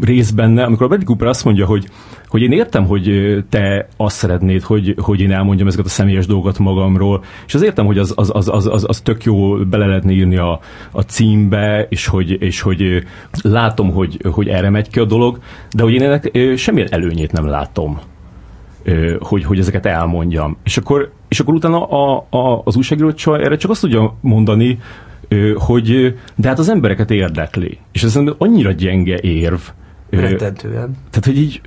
rész benne, amikor a Bradley Cooper azt mondja, hogy, hogy én értem, hogy te azt szeretnéd, hogy, hogy én elmondjam ezeket a személyes dolgokat magamról, és az értem, hogy az, az, az, az, az, az tök jó bele lehetne írni a, a címbe, és hogy, és hogy látom, hogy, hogy erre megy ki a dolog, de hogy én ennek semmilyen előnyét nem látom hogy, hogy ezeket elmondjam. És akkor, és akkor utána a, a, az újságíró erre csak azt tudja mondani, hogy de hát az embereket érdekli. És ez annyira gyenge érv, Rettentően. tehát, hogy így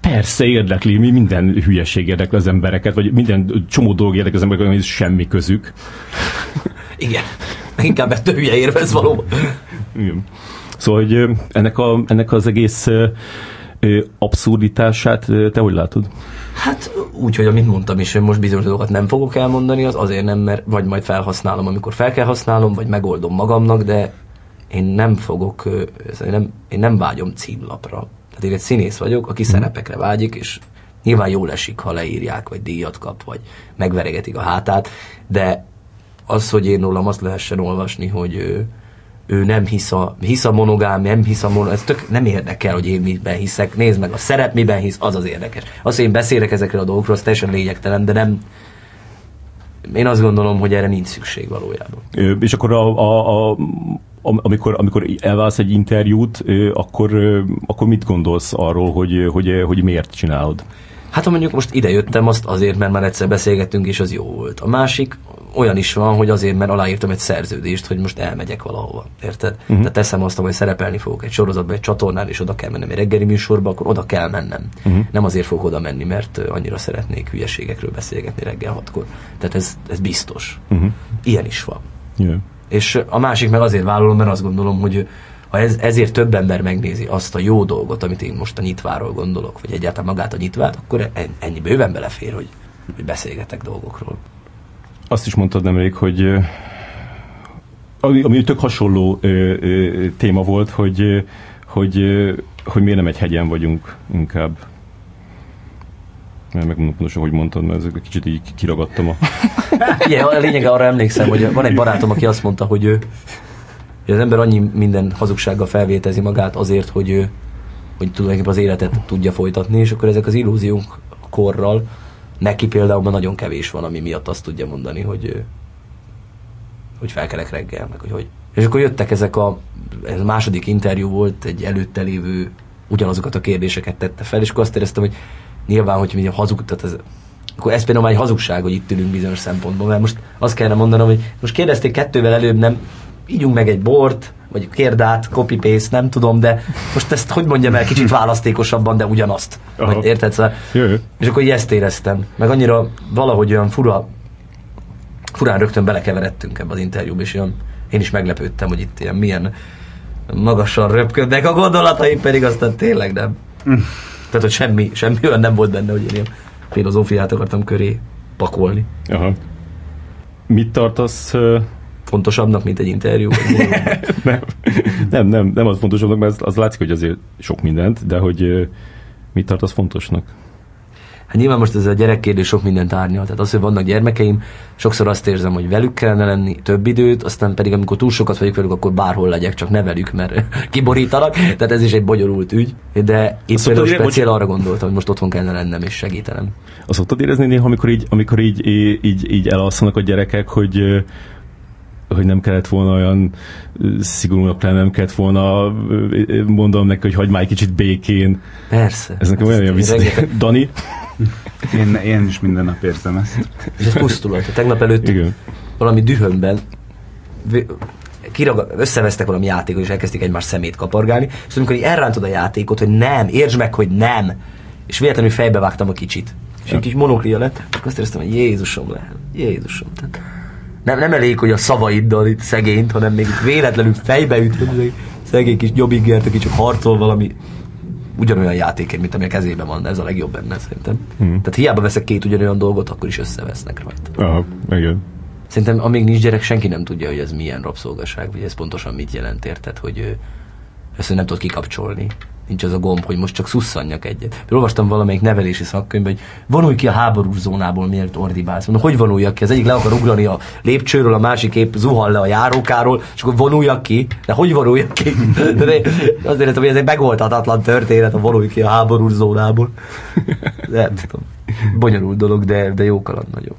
persze érdekli, mi minden hülyeség érdekli az embereket, vagy minden csomó dolog érdekli az embereket, hogy semmi közük. Igen. Inkább ettől hülye érvez valóban. Igen. Szóval, hogy ennek, a, ennek az egész abszurditását te hogy látod? Hát úgy, hogy amit mondtam is, hogy most bizonyos dolgokat nem fogok elmondani, az azért nem, mert vagy majd felhasználom, amikor fel kell használnom, vagy megoldom magamnak, de én nem fogok, én nem, én nem vágyom címlapra. Tehát én egy színész vagyok, aki szerepekre vágyik, és nyilván jól esik, ha leírják, vagy díjat kap, vagy megveregetik a hátát, de az, hogy én rólam azt lehessen olvasni, hogy ő, nem hisz a, hisz a monogám, nem hisz a monogám, ez tök nem érdekel, hogy én miben hiszek, nézd meg, a szerep miben hisz, az az érdekes. Az, hogy én beszélek ezekről a dolgokról, az teljesen lényegtelen, de nem, én azt gondolom, hogy erre nincs szükség valójában. Ö, És akkor a, a, a, am- amikor, amikor elválsz egy interjút, akkor, akkor mit gondolsz arról, hogy, hogy, hogy miért csinálod? Hát ha mondjuk most ide jöttem, azt azért, mert már egyszer beszélgettünk, és az jó volt. A másik olyan is van, hogy azért, mert aláírtam egy szerződést, hogy most elmegyek valahova. Érted? Uh-huh. Tehát teszem azt, hogy szerepelni fogok egy sorozatban, egy csatornán, és oda kell mennem egy reggeli műsorba, akkor oda kell mennem. Uh-huh. Nem azért fogok oda menni, mert annyira szeretnék hülyeségekről beszélgetni reggel hatkor. Tehát ez, ez biztos. Uh-huh. Ilyen is van. Yeah. És a másik meg azért vállalom, mert azt gondolom, hogy ha ez, ezért több ember megnézi azt a jó dolgot, amit én most a nyitváról gondolok, vagy egyáltalán magát a nyitvát, akkor en- ennyi bőven belefér, hogy, hogy beszélgetek dolgokról. Azt is mondtad nemrég, hogy ami, ami tök hasonló ö, ö, téma volt, hogy, hogy, ö, hogy miért nem egy hegyen vagyunk inkább. Mert megmondom pontosan, hogy mondtad, mert ezek kicsit így kiragadtam a... Igen, a lényege arra emlékszem, hogy van egy barátom, aki azt mondta, hogy, ő, hogy az ember annyi minden hazugsággal felvétezi magát azért, hogy, ő, hogy tulajdonképpen az életet tudja folytatni, és akkor ezek az illúziók korral neki például nagyon kevés van, ami miatt azt tudja mondani, hogy, hogy felkelek reggel, meg hogy, hogy. És akkor jöttek ezek a, ez a második interjú volt, egy előtte lévő ugyanazokat a kérdéseket tette fel, és akkor azt éreztem, hogy nyilván, hogy a hazug, tehát ez, akkor ez például már egy hazugság, hogy itt ülünk bizonyos szempontból, mert most azt kellene mondanom, hogy most kérdezték kettővel előbb, nem ígyunk meg egy bort, vagy kérdát, copy-paste, nem tudom, de most ezt hogy mondjam el kicsit választékosabban, de ugyanazt. Aha. Vagy érted? Szóval, jó. és akkor így ezt éreztem. Meg annyira valahogy olyan fura, furán rögtön belekeveredtünk ebbe az interjúba, és olyan, én is meglepődtem, hogy itt ilyen milyen magasan röpködnek a gondolataim, pedig aztán tényleg nem. Tehát, hogy semmi, semmi olyan nem volt benne, hogy én ilyen filozófiát akartam köré pakolni. Aha. Mit tartasz fontosabbnak, mint egy interjú? nem, nem, nem, nem az fontosabbnak, mert az, az látszik, hogy azért sok mindent, de hogy mit tart az fontosnak? Hát nyilván most ez a gyerekkérdés sok mindent árnyal. Tehát az, hogy vannak gyermekeim, sokszor azt érzem, hogy velük kellene lenni több időt, aztán pedig amikor túl sokat vagyok velük, akkor bárhol legyek, csak ne velük, mert kiborítanak. Tehát ez is egy bonyolult ügy. De itt például speciál arra gondoltam, hogy most otthon kellene lennem és segítenem. Azt szoktad érezni néha, amikor így, amikor így, így, így, elalszanak a gyerekek, hogy hogy nem kellett volna olyan szigorúnak lenni, nem kellett volna mondom neki, hogy hagyd már egy kicsit békén. Persze. Ez nekem olyan, olyan vissza... Dani? Én, én is minden nap érzem ezt. És ez pusztulat. Tehát Tegnap előtt Igen. valami dühömben kiragad, összevesztek valami játékot, és elkezdték egymás szemét kapargálni, és amikor így elrántod a játékot, hogy nem, értsd meg, hogy nem, és véletlenül fejbevágtam a kicsit. És egy kis monoklia lett, akkor azt éreztem, hogy Jézusom lehet, Jézusom. Tehát nem, nem elég, hogy a szavaiddal itt szegényt, hanem még itt véletlenül fejbeütöd, hogy szegény kis jobbingert, aki csak harcol valami ugyanolyan játékért, mint ami a kezében van, ez a legjobb benne szerintem. Hmm. Tehát hiába veszek két ugyanolyan dolgot, akkor is összevesznek rajta. Aha, igen. Szerintem amíg nincs gyerek, senki nem tudja, hogy ez milyen rabszolgaság, vagy ez pontosan mit jelent, érted, hogy ezt nem tud kikapcsolni. Nincs az a gomb, hogy most csak szusszanjak egyet. Például olvastam valamelyik nevelési szakkönyvben, hogy vonulj ki a háborús zónából, miért ordibálsz. Mondom, hogy vonuljak ki? Az egyik le akar ugrani a lépcsőről, a másik épp zuhan le a járókáról, és akkor vonuljak ki. De hogy vonuljak ki? De azt éreztem, hogy ez egy megoldhatatlan történet, a vonulj ki a háborús zónából. Nem tudom. Bonyolult dolog, de, de jó kaland nagyon.